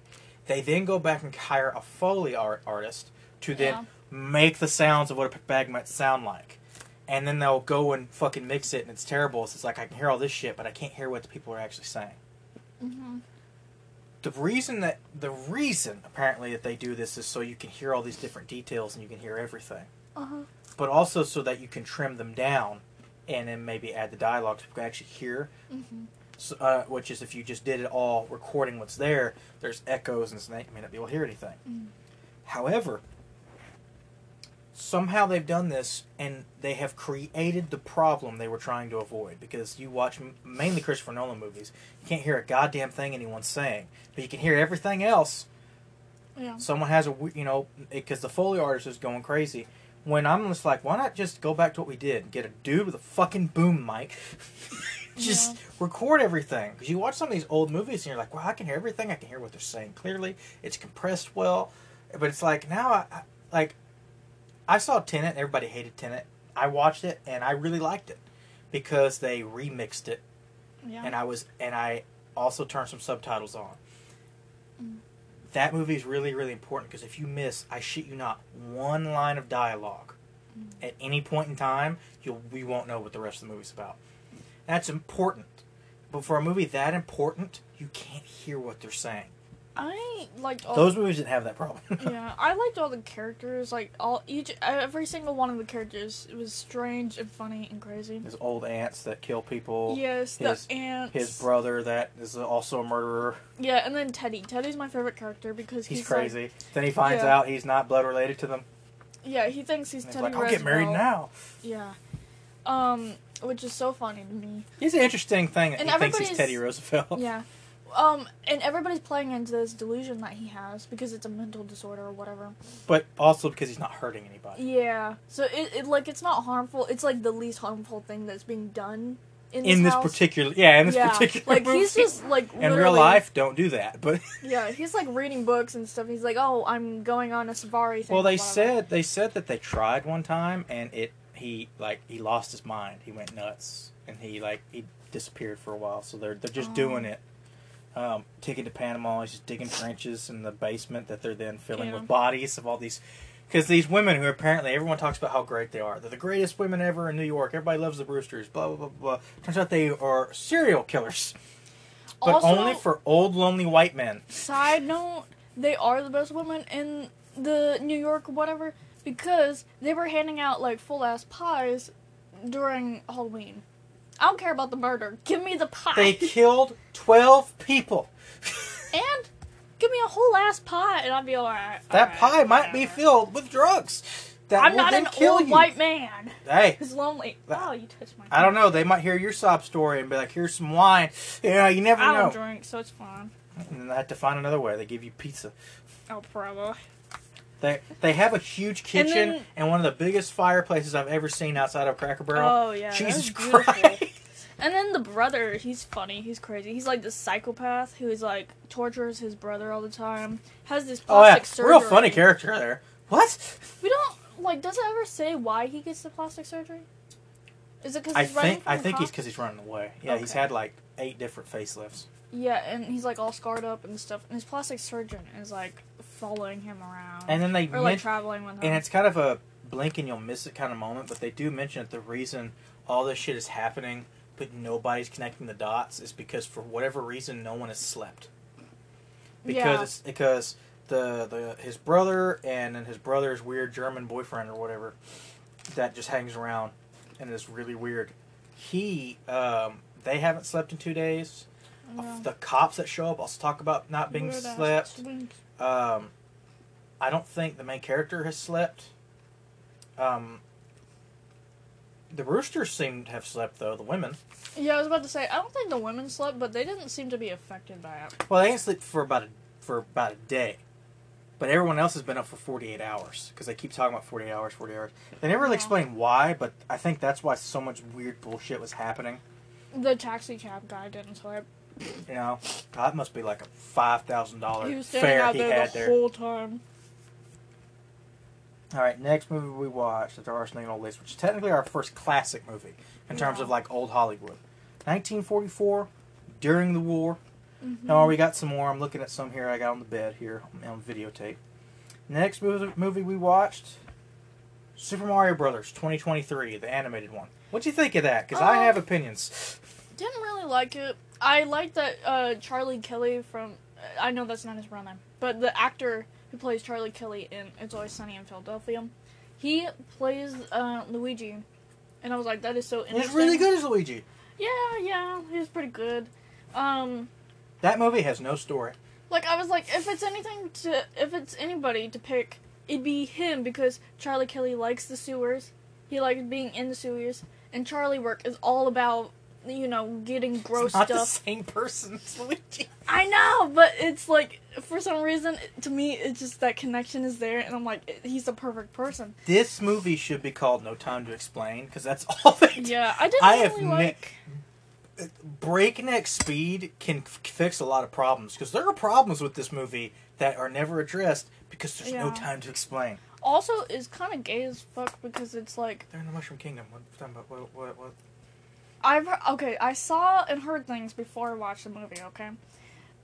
They then go back and hire a foley art artist to then Yeah. make the sounds of what a bag might sound like. And then they'll go and fucking mix it, and it's terrible. So it's like I can hear all this shit, but I can't hear what the people are actually saying Mhm. The reason that the reason apparently that they do this is so you can hear all these different details and you can hear everything Uh-huh. but also so that you can trim them down and then maybe add the dialogue so you can actually hear Mhm. so, uh, which is if you just did it all recording what's there there's echoes and they may not be able to hear anything Mm. however somehow they've done this and they have created the problem they were trying to avoid. Because you watch mainly christopher nolan movies you can't hear a goddamn thing anyone's saying. But you can hear everything else. Yeah. someone has a you know because the foley artist is going crazy. When i'm just like why not just go back to what we did? And get a dude with a fucking boom mic. Just Yeah. record everything. Because you watch some of these old movies and you're like well i can hear everything. I can hear what they're saying clearly. It's compressed well. But it's like now i, I like i saw tenet everybody hated tenet i watched it and i really liked it because they remixed it Yeah. and I was and I also turned some subtitles on. Mm. That movie is really really important because if you miss, I shit you not, one line of dialogue Mm. at any point in time, you'll we won't know what the rest of the movie's about. That's important. But for a movie that important, you can't hear what they're saying. I liked all. Those movies didn't have that problem. yeah, I liked all the characters. Like all each every single one of the characters. It was strange and funny and crazy. His old aunts that kill people. Yes, his- the ants. His brother that is also a murderer. Yeah, and then Teddy. Teddy's my favorite character because He's, he's, crazy. Like, then he finds Yeah. out he's not blood related to them. yeah, he thinks he's he's Teddy like, I'll get married now. Yeah, um, which is so funny to me. He's an interesting thing that And he thinks he's Teddy Roosevelt. Yeah. Um, and everybody's playing into this delusion that he has because it's a mental disorder or whatever. But also because he's not hurting anybody. Yeah. So it, it like it's not harmful. It's like the least harmful thing that's being done in this, In this particular, yeah, in this yeah. particular like movie. he's just like in real life, don't do that. But Yeah, he's like reading books and stuff. He's like, "Oh, I'm going on a safari thing." well, they said they said that they tried one time and it he like he lost his mind. He went nuts and he like he disappeared for a while. So they're they're just Oh. doing it um, to Panama. He's just digging trenches in the basement that they're then filling Yeah. with bodies of all these. Because these women who apparently everyone talks about how great they are. They're the greatest women ever in New York. Everybody loves the Brewsters. Blah blah blah blah. Turns out they are serial killers, but Also- only for old lonely white men. Side note: They are the best women in the New York whatever because they were handing out like full ass pies during Halloween. I don't care about the murder. Give me the pie. They killed twelve people. and give me a whole ass pie, and I'll be alright. That alright, pie might be filled with drugs. That I'm not an kill old you. white man Hey, who's lonely. Oh, you touched my. I don't know. They might hear your sob story and be like, "Here's some wine." Yeah, you never I know. don't drink, so it's fine. And then I have to find another way. They give you pizza. Oh, probably. They they have a huge kitchen and, then- one of the biggest fireplaces I've ever seen outside of Cracker Barrel. Oh yeah, Jesus. Christ! And then the brother, he's funny. He's crazy. He's like the psychopath who is like tortures his brother all the time. Has this Oh yeah, plastic surgery. real funny character there. What? We don't like. Does it ever say why he gets the plastic surgery? Is it because I he's running think I think he's because he's running away. Yeah, he's had like eight different facelifts. Yeah, and he's like all scarred up and stuff. And his plastic surgeon is like following him around. And then they or like men- traveling with him. and it's kind of a blink and you'll miss it kind of moment, but they do mention that the reason all this shit is happening, but nobody's connecting the dots, is because for whatever reason, no one has slept. Because Yeah. it's because the the his brother and then his brother's weird German boyfriend or whatever that just hangs around and is really weird. He um, they haven't slept in two days. Yeah. The cops that show up also talk about not being Weird slept. Um, I don't think the main character has slept. Um, the Brewsters seem to have slept though. The women. Yeah, I was about to say I don't think the women slept, but they didn't seem to be affected by it. Well, they didn't sleep for about a for about a day, but everyone else has been up for forty eight hours because they keep talking about forty eight hours, forty hours. They never really Yeah. explain why, but I think that's why so much weird bullshit was happening. The taxi cab guy didn't sleep. You know, that must be like a five thousand dollar He was standing fare out he had the there. whole time. All right, next movie we watched at the Arsenic and Old Lace, which is technically our first classic movie in terms Yeah. of like old Hollywood. 1944, during the war. Mhm. No, we got some more. I'm looking at some here. I got on the bed here on videotape. Next movie, movie we watched, Super Mario Brothers 2023, the animated one. What'd you think of that? Because I Um, have opinions. Didn't really like it. I like that uh, Charlie Kelly from. I know that's not his real name, but the actor who plays Charlie Kelly in It's Always Sunny in Philadelphia, he plays uh, Luigi, and I was like, that is so interesting. He's really good as Luigi. Yeah, yeah, he was pretty good. Um, That movie has no story. like I was like, if it's anything to, if it's anybody to pick, it'd be him because Charlie Kelly likes the sewers. He likes being in the sewers, and Charlie work is all about you know getting gross It's not the stuff. same person Luigi. I know, but it's like for some reason to me it's just that connection is there, and I'm like he's the perfect person. This movie should be called No Time to Explain because that's all they do. Yeah, I didn't I have really ne- breakneck speed can f- fix a lot of problems because there are problems with this movie that are never addressed because there's no time to explain. Also, is kind of gay as fuck because it's like They're in the Mushroom Kingdom. What, talking about, what, what, what? I've okay, I saw and heard things before I watched the movie. Okay,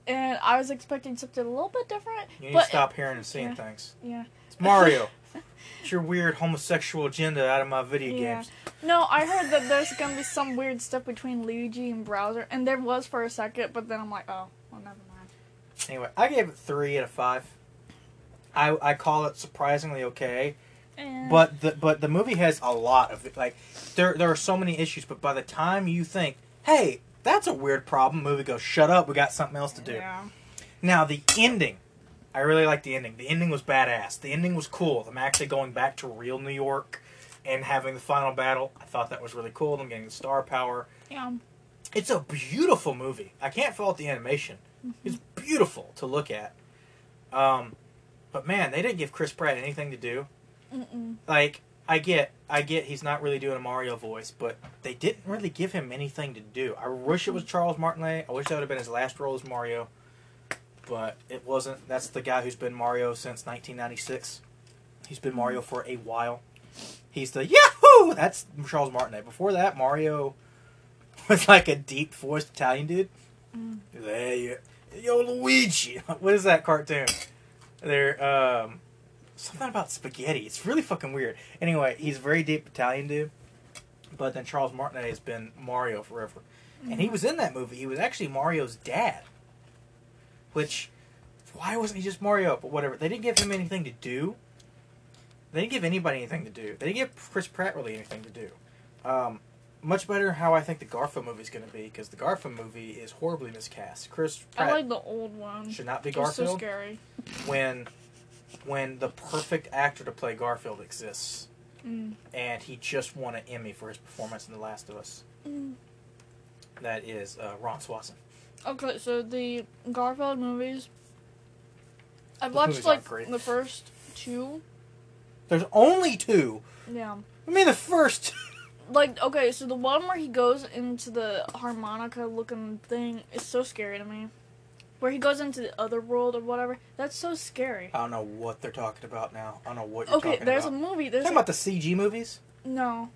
and I was expecting something a little bit different. You need but to stop hearing and seeing yeah. things. Yeah. It's Mario. It's your weird homosexual agenda out of my video Yeah. games. No, I heard that there's gonna be some weird stuff between Luigi and Bowser, and there was for a second, but then I'm like, oh, well, never mind. Anyway, I gave it three out of five. I I call it surprisingly okay. And But the but the movie has a lot of it. Like there there are so many issues, but by the time you think, hey, that's a weird problem, movie goes, shut up, we got something else to do. Yeah. Now the ending, I really like the ending. The ending was badass. The ending was cool. Them actually going back to real New York and having the final battle. I thought that was really cool. Them getting the star power. Yeah. It's a beautiful movie. I can't fault the animation. It's beautiful to look at. Um, but man, they didn't give Chris Pratt anything to do. Mm-mm. Like I get, I get he's not really doing a Mario voice, but they didn't really give him anything to do. I wish it was Charles Martinet. I wish that would have been his last role as Mario, but it wasn't. That's the guy who's been Mario since 1996. He's been Mario for a while. He's the Yahoo! That's Charles Martinet. Before that, Mario was like a deep voiced Italian dude. Mm. Hey, Yo, Luigi. What is that cartoon? They're um, something about spaghetti. It's really fucking weird. Anyway, he's a very deep Italian dude. But then Charles Martinet has been Mario forever, and he was in that movie. He was actually Mario's dad. Which, why wasn't he just Mario? But whatever. They didn't give him anything to do. They didn't give anybody anything to do. They didn't give Chris Pratt really anything to do. Um, much better how I think the Garfield movie is going to be because the Garfield movie is horribly miscast. Chris Pratt I like the old one. should not be It's so Garfield scary. when when the perfect actor to play Garfield exists, Mm. and he just won an Emmy for his performance in The Last of Us. Mm. That is uh, Ron Swanson. Okay, so the Garfield movies. I've Those watched like the first two. There's only two. Yeah. I mean, the first. Like okay, so the one where he goes into the harmonica looking thing is so scary to me. Where he goes into the other world or whatever. That's so scary. I don't know what they're talking about now. I don't know what you're Okay, talking there's about. a movie. There's talking a, about the CG movies no.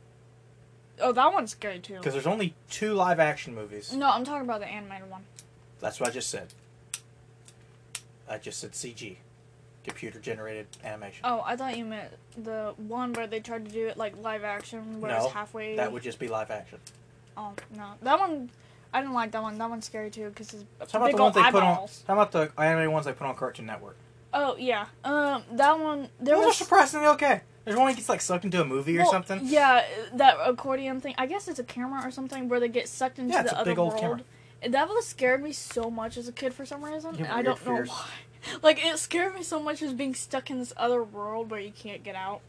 Oh, that one's scary too. because there's only two live action movies. No, I'm talking about the animated one. That's what I just said. I just said CG, computer generated animation. Oh, I thought you meant the one where they tried to do it like live action, where No, it's halfway. That would just be live action. Oh no, that one. I didn't like that one. That one's scary too because it's How about big the ones old they put on? eyeballs. How about the animated ones they put on Cartoon Network? Oh yeah, um, that one. There Those are was surprisingly okay. There's one that gets like sucked into a movie or something. Yeah, that accordion thing. I guess it's a camera or something where they get sucked into Yeah, it's the a other big old world. camera. That was scared me so much as a kid for some reason. And I don't know why. Like it scared me so much as being stuck in this other world where you can't get out.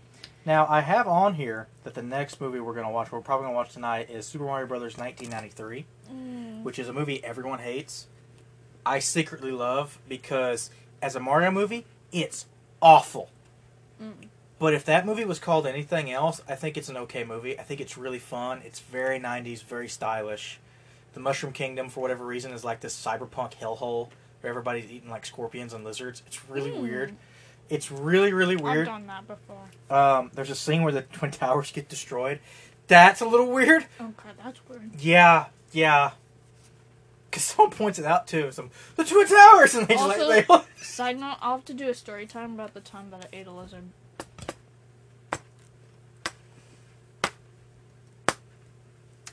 Now I have on here that the next movie we're gonna watch, we're probably gonna watch tonight, is Super Mario Brothers 1993, Mm. which is a movie everyone hates. I secretly love because as a Mario movie, it's awful. Mm. But if that movie was called anything else, I think it's an okay movie. I think it's really fun. It's very 90s, very stylish. The Mushroom Kingdom, for whatever reason, is like this cyberpunk hellhole where everybody's eating like scorpions and lizards. It's really Mm. weird. It's really, really weird. I've done that before. Um, there's a scene where the Twin Towers get destroyed. That's a little weird. Okay, that's weird. Yeah, yeah. Because someone points it out too. Some the Twin Towers, and they just Also- like they, Side note: I'll have to do a story time about the time that I ate a lizard.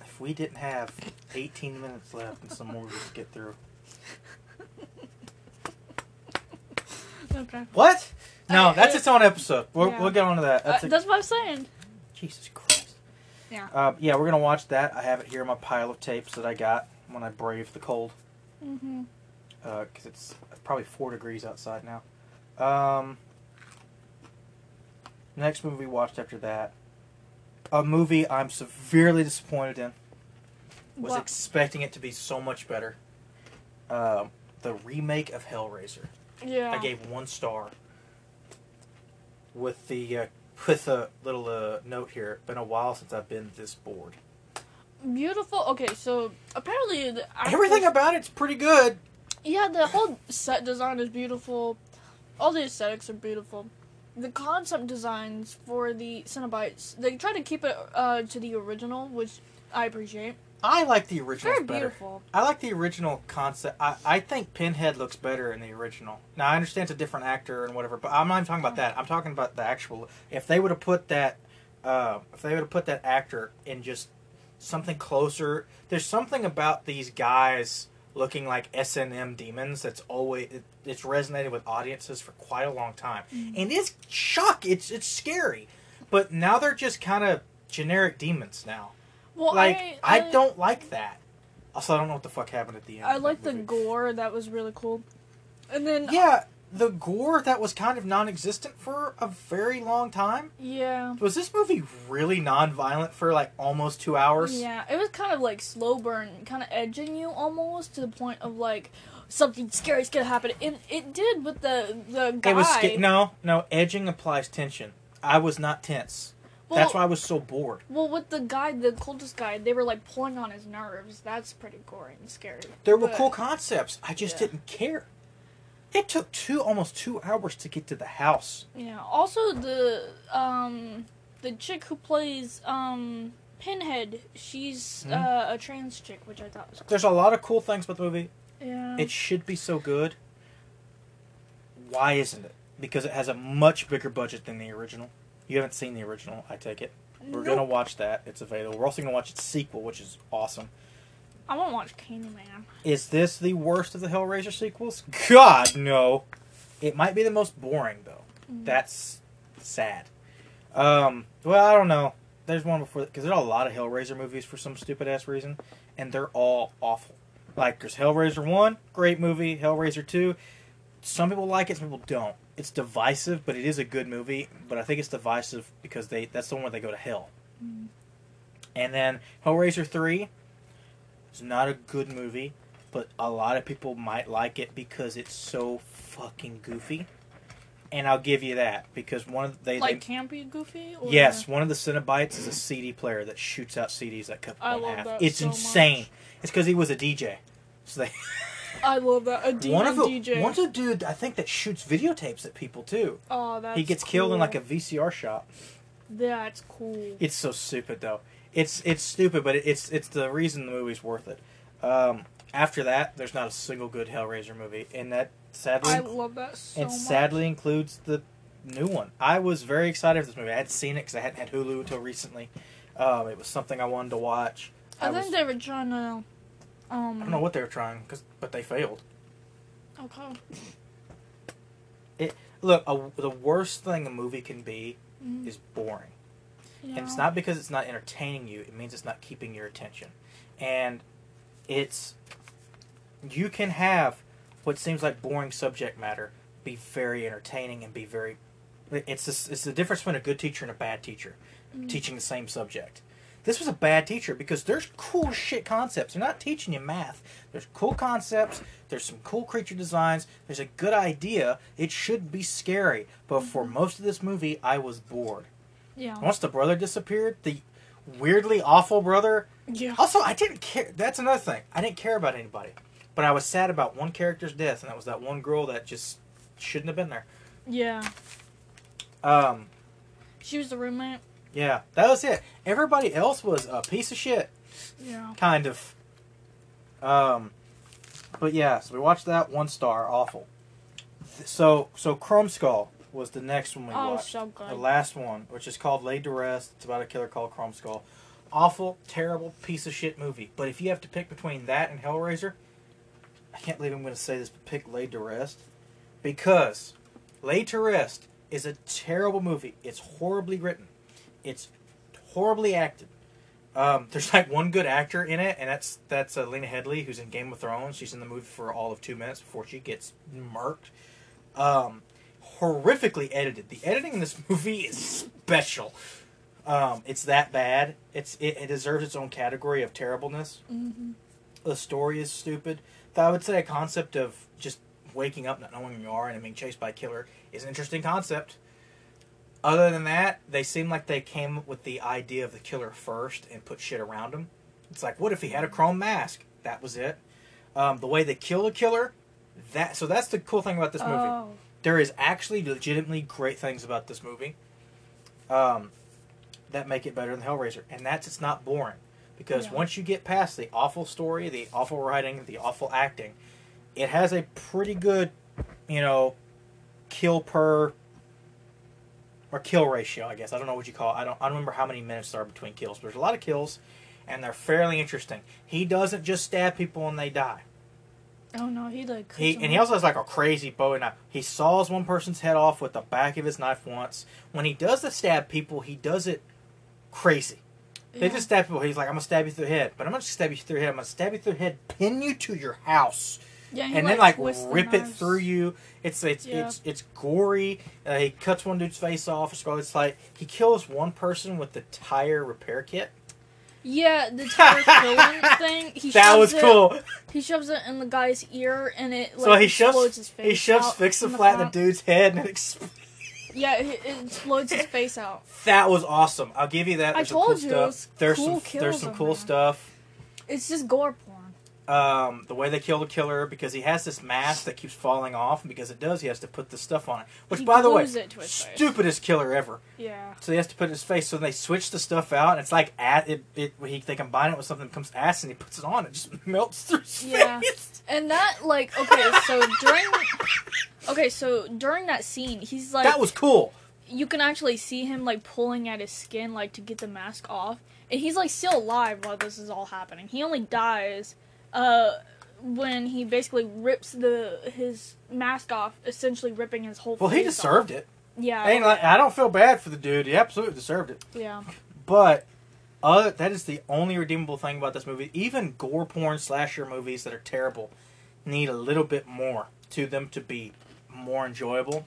If we didn't have 18 minutes left and some more to get through. Okay. What? No, that's its own episode. We'll, Yeah. we'll get on to that. That's Uh, a- that's what I'm saying. Jesus Christ. Yeah. Um, yeah, we're gonna watch that. I have it here in my pile of tapes that I got when I braved the cold. Mm-hmm. because it's probably four degrees outside now. Um, next movie we watched after that, a movie I'm severely disappointed in. Was What? expecting it to be so much better. Um, the remake of Hellraiser. Yeah. I gave one star. With the uh, with a little uh, note here. Been a while since I've been this bored. Beautiful. Okay, so apparently Everything about it's pretty good. Yeah, the whole set design is beautiful. All the aesthetics are beautiful. The concept designs for the Cenobites, they try to keep it uh, to the original, which I appreciate. I like the original Very better. beautiful. I like the original concept. I, I think Pinhead looks better in the original. Now I understand it's a different actor and whatever, but I'm not even talking about that. I'm talking about the actual. If they would have put that, uh, if they would have put that actor in just something closer, there's something about these guys looking like S and M demons that's always it, it's resonated with audiences for quite a long time, and it's shock. It's it's scary, but now they're just kind of generic demons now. Well, like I, I, don't like that. Also, I don't know what the fuck happened at the end. I like the gore. That was really cool. And then uh, Yeah, the gore that was kind of non-existent for a very long time. yeah, Was this movie really non-violent for like almost two hours? yeah, it was kind of like slow burn, kind of edging you almost to the point of like something scary's gonna happen. And it did with the the guy. It was sca- no, no. Edging applies tension. I was not tense. Well, That's why I was so bored. Well, with the guy, the cultist guy, they were like pulling on his nerves. That's pretty gory and scary. There were But- cool concepts. I just Yeah. didn't care. It took two almost two hours to get to the house. Yeah. Also, the um, the chick who plays um Pinhead, she's Hmm? uh, a trans chick, which I thought was cool. There's a lot of cool things about the movie. Yeah. It should be so good. Why isn't it? Because it has a much bigger budget than the original. You haven't seen the original, I take it. We're gonna watch that. It's available. We're also gonna watch its sequel, which is awesome. I want to watch Candyman. Is this the worst of the Hellraiser sequels? God, no. It might be the most boring though. Mm. That's sad. Um, well, I don't know. There's one before because there's a lot of Hellraiser movies for some stupid ass reason, and they're all awful. Like there's Hellraiser one, great movie. Hellraiser two, some people like it, some people don't. It's divisive, but it is a good movie. But I think it's divisive because they that's the one where they go to hell. Mm. And then Hellraiser three, is not a good movie, but a lot of people might like it because it's so fucking goofy. And I'll give you that because one of they, like they campy, goofy. Or... yes, one of the Cenobites is a CD player that shoots out CDs that cut I half. it's so insane. much. It's because he was a DJ. So they I love that. A demon one of the DJ. one's a dude I think that shoots videotapes at people too. oh, that's he gets killed in like a VCR shop. That's cool. It's so stupid though. It's it's stupid, but it's it's the reason the movie's worth it. Um, after that, there's not a single good Hellraiser movie, and that sadly I love that so and much. sadly includes the new one. I was very excited for this movie. I hadn't seen it because I hadn't had Hulu until recently. Um, it was something I wanted to watch. I, I think was- they were trying to. Um. I don't know what they were trying, cause, but they failed. Okay. It Look, a, the worst thing a movie can be Mm, is boring. yeah. And it's not because it's not entertaining you, it means it's not keeping your attention. And it's. You can have what seems like boring subject matter be very entertaining and be very. It's this, it's the difference between a good teacher and a bad teacher Mm. teaching the same subject. This was a bad teacher because there's cool shit concepts. They're not teaching you math. There's cool concepts. There's some cool creature designs. There's a good idea. It should be scary. But for most of this movie, I was bored. Yeah. Once the brother disappeared, the weirdly awful brother. Yeah. Also, I didn't care. That's another thing. I didn't care about anybody. But I was sad about one character's death, and that was that one girl that just shouldn't have been there. Yeah. Um, She was the roommate. Yeah, that was it. Everybody else was a piece of shit. Yeah. kind of. Um, but yeah, so we watched that one star, awful. So so Chrome Skull was the next one we Oh, watched, so the last one, which is called Laid to Rest. It's about a killer called Chrome Skull. Awful, terrible piece of shit movie. But if you have to pick between that and Hellraiser, I can't believe I'm going to say this, but pick Laid to Rest because Laid to Rest is a terrible movie. It's horribly written. It's horribly acted. Um, there's like one good actor in it, and that's that's uh, Lena Headey, who's in Game of Thrones. She's in the movie for all of two minutes before she gets murked. Um, horrifically edited. The editing in this movie is special. Um, it's that bad. It's it, it deserves its own category of terribleness. hmm The story is stupid. Though I would say a concept of just waking up not knowing who you are and being chased by a killer is an interesting concept. Other than that, they seem like they came up with the idea of the killer first and put shit around him. It's like, what if he had a chrome mask? That was it. Um, the way they kill the killer, that so that's the cool thing about this movie. Oh. There is actually legitimately great things about this movie um, that make it better than Hellraiser, and that's it's not boring because Yeah. once you get past the awful story, the awful writing, the awful acting, it has a pretty good, you know, kill per or kill ratio. I guess I don't know what you call. It. I don't. I don't remember how many minutes there are between kills. But there's a lot of kills, and they're fairly interesting. He doesn't just stab people and they die. Oh no, he like. He and he also has like a crazy bow and knife. He saws one person's head off with the back of his knife once. When he does the stab people, he does it crazy. off. They just stab people. He's like, I'm gonna stab you through the head, but I'm not just stab you through the head. I'm gonna stab you through the head, pin you to your house, Yeah, and then like the rip it through you. It's it's Yeah. it's it's gory. Uh, he cuts one dude's face off. It's like he kills one person with the tire repair kit. Yeah, the tire thing. He that was it, cool. He shoves it in the guy's ear, and it like so he explodes shoves his face. he shoves fix the in flat in the dude's head and it explodes. Yeah, it, it explodes his face out. That was awesome. I'll give you that. I There's some told cool you, stuff. There's cool some there's some cool there. stuff. It's just gore. Um, the way they kill the killer because he has this mask that keeps falling off, and because it does, he has to put this stuff on it. Which, He by the way, glues it to his face. stupidest killer ever. Yeah. So he has to put it in his face. So they switch the stuff out, and it's like at it. it he, they combine it with something that comes acid, and he puts it on. It just melts through his Yeah. face. And that like okay, so during Okay, so during that scene, he's like that was cool. you can actually see him like pulling at his skin like to get the mask off. And he's like still alive while this is all happening. He only dies uh when he basically rips the his mask off, essentially ripping his whole Well, he deserved off. it. Yeah. Ain't like, I don't feel bad for the dude. He absolutely deserved it. yeah. But uh, that is the only redeemable thing about this movie. Even gore porn slasher movies that are terrible need a little bit more to them to be more enjoyable.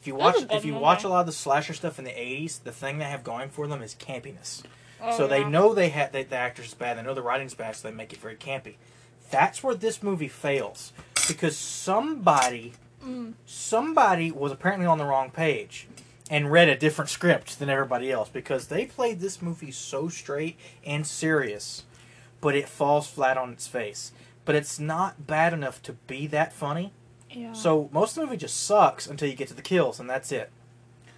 If you watch, a if you movie. watch a lot of the slasher stuff in the '80s, the thing they have going for them is campiness. Oh, so they know they had the actors is bad. They know the writing's bad, so they make it very campy. That's where this movie fails because somebody Mm. somebody was apparently on the wrong page and read a different script than everybody else because they played this movie so straight and serious, but it falls flat on its face. But it's not bad enough to be that funny. Yeah. So most of the movie just sucks until you get to the kills, and that's it.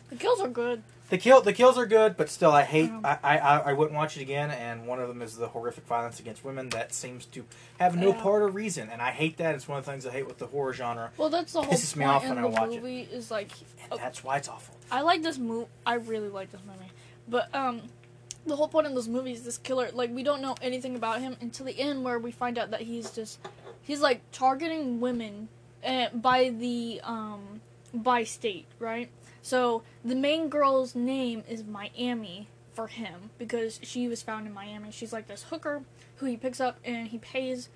the kills are good. The kill the kills are good, but still, I hate. I, I I wouldn't watch it again. And one of them is the horrific violence against women that seems to have no Yeah. part or reason, and I hate that. It's one of the things I hate with the horror genre, Well, that's the whole Pisses me point off in when I the watch it. movie is like and that's why it's awful. I like this movie. I really like this movie. But um, the whole point of this movie is this killer. Like we don't know anything about him until the end, where we find out that he's just he's like targeting women uh, by the um by state, right? So the main girl's name is Miami for him because she was found in Miami. She's like this hooker who he picks up and he pays.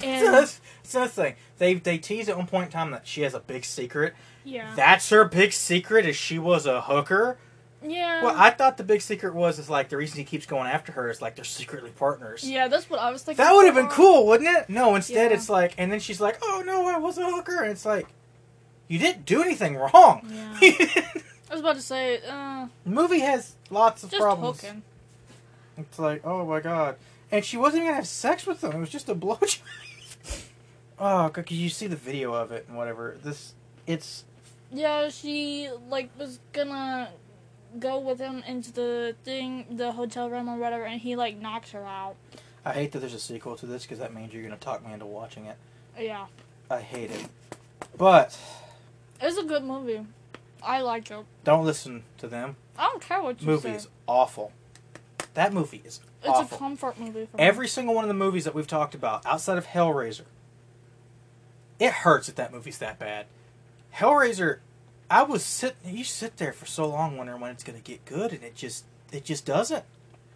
So And that's, so that's the thing. They they tease at one point in time that she has a big secret. yeah, That's her big secret is she was a hooker. yeah, Well, I thought the big secret was is like the reason he keeps going after her is like they're secretly partners. yeah. That's what I was thinking. That would have been cool, wouldn't it? No, instead Yeah. it's like, and then she's like, "Oh no, I was a hooker," and it's like, you didn't do anything wrong. Yeah. I was about to say, uh, the movie has lots of just problems. hooking. It's like, oh my god, and she wasn't even gonna have sex with him. It was just a blowjob. oh, could you see the video of it and whatever? This, it's Yeah, she like was gonna go with him into the thing, the hotel room or whatever, and he like knocks her out. I hate that there's a sequel to this because that means you're gonna talk me into watching it. Yeah, I hate it, but it's a good movie. I like it. don't listen to them. I don't care what you movie say. is awful. That movie is awful. It's awful. a comfort movie for me. Every single one of the movies that we've talked about, outside of Hellraiser, it hurts that that movie's that bad. Hellraiser, I was sitting. You sit there for so long wondering when it's going to get good, and it just it just doesn't.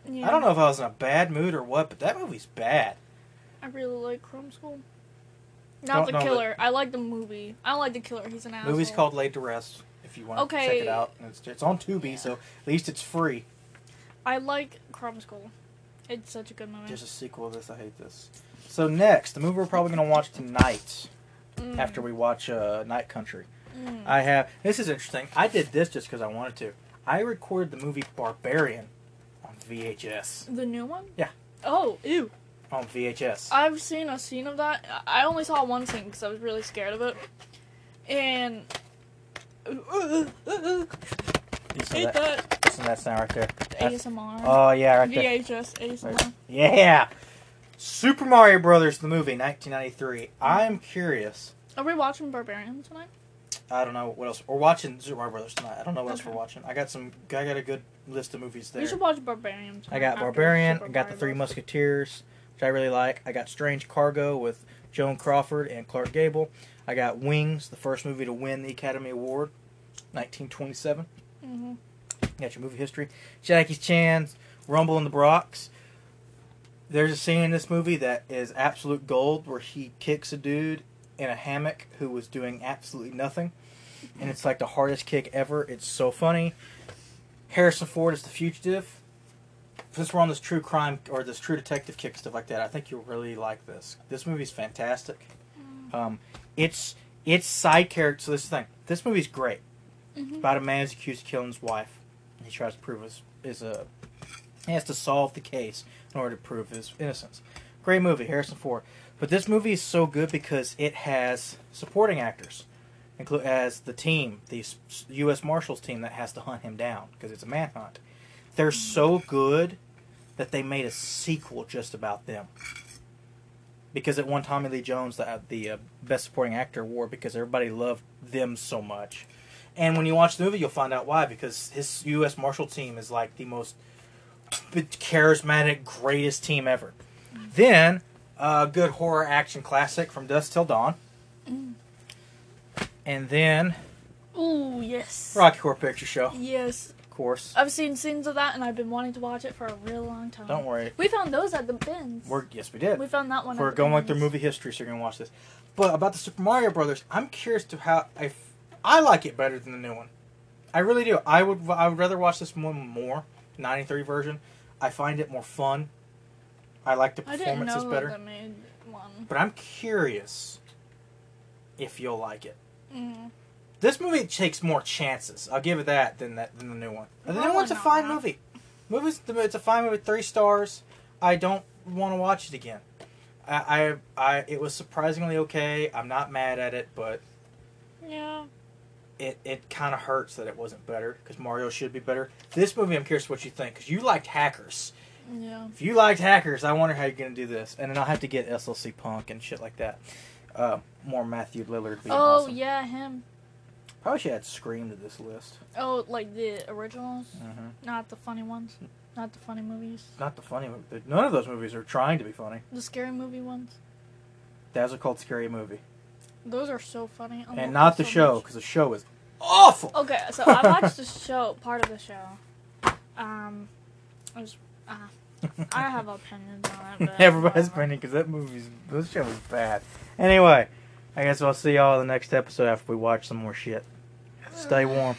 Yeah. I don't know if I was in a bad mood or what, but that movie's bad. I really like Chrome Skull. Don't Not the know, but- killer. I like the movie. I don't like the killer. He's an asshole. movie's called Laid to Rest. If you want to check it out, And it's, it's on Tubi, Yeah. so at least it's free. I like Chrome Skull. It's such a good movie. There's a sequel to this. I hate this. So next, the movie we're probably going to watch tonight Mm, after we watch uh, Night Country. mm. I have. This is interesting. I did this just because I wanted to. I recorded the movie Barbarian on VHS. the new one. Yeah. Oh, ew. On VHS. I've seen a scene of that. I only saw one scene because I was really scared of it. And. You Hate that? that. So that's not right there. That's- ASMR. oh yeah, right there. VHS ASMR. Yeah. Super Mario Brothers the movie, 1993. I'm curious. Are we watching Barbarian tonight? I don't know what else. We're watching Super Mario Brothers tonight. I don't know what else we're watching. I got some. I got a good list of movies there. We should watch Barbarian. Tonight. I got Barbarian. I got The Three. Musketeers, which I really like. I got Strange Cargo with Joan Crawford and Clark Gable. I got Wings, the first movie to win the Academy Award, 1927. Mhm. Got your movie history. Jackie Chan's Rumble in the Bronx. There's a scene in this movie that is absolute gold where he kicks a dude in a hammock who was doing absolutely nothing. And it's like the hardest kick ever. It's so funny. Harrison Ford is the fugitive. Since we're on this true crime or this true detective kick stuff like that, I think you'll really like this. This movie's fantastic. Um, it's it's side character. So this is the thing. This movie's great Mhm. about a man who's accused of killing his wife. He tries to prove his is a he has to solve the case in order to prove his innocence. Great movie, Harrison Ford. But this movie is so good because it has supporting actors, include as the team, the U.S. Marshals team that has to hunt him down because it's a manhunt. They're so good that they made a sequel just about them. Because it won Tommy Lee Jones the the uh, best supporting actor award because everybody loved them so much. And when you watch the movie, you'll find out why. Because his U.S. Marshal team is like the most charismatic, greatest team ever. Then, a good horror action classic from Dusk Till Dawn. And then, Ooh, yes. Rocky Horror Picture Show, Yes. Course. I've seen scenes of that and I've been wanting to watch it for a real long time. Don't worry. We found those at the bins. We're yes, we did. we found that one. We're at the going bins. movie history, so you're gonna watch this. But about the Super Mario Brothers, I'm curious to how i like it better than the new one. I really do. I would I would rather watch this one more, 93 version. I find it more fun. I like the I didn't performances know better. that made one. But I'm curious if you'll like it. Mm. This movie takes more chances. I'll give it that than that than the new one. The new one's a fine movie. Movies, it's a fine movie. Three stars. I don't want to watch it again. I, I, I, it was surprisingly okay. I'm not mad at it, but Yeah. it, it kind of hurts that it wasn't better because Mario should be better. This movie, I'm curious what you think because you liked Hackers. Yeah. If you liked Hackers, I wonder how you're gonna do this, and then I'll have to get SLC Punk and shit like that. Uh, more Matthew Lillard. Oh awesome. yeah, him. Probably should add Scream to this list. Oh, like the originals, hmm not the funny ones, not the funny movies, Not the funny. None of those movies are trying to be funny. the scary movie ones. Those are called Scary Movie, Those are so funny. I and not the so show because the show is awful. Okay, so I watched the show, part of the show. Um, it was, uh, I have opinions on it. But Everybody's opinion because that movie's this show is bad. Anyway, I guess I'll see y'all in the next episode after we watch some more shit. Stay warm.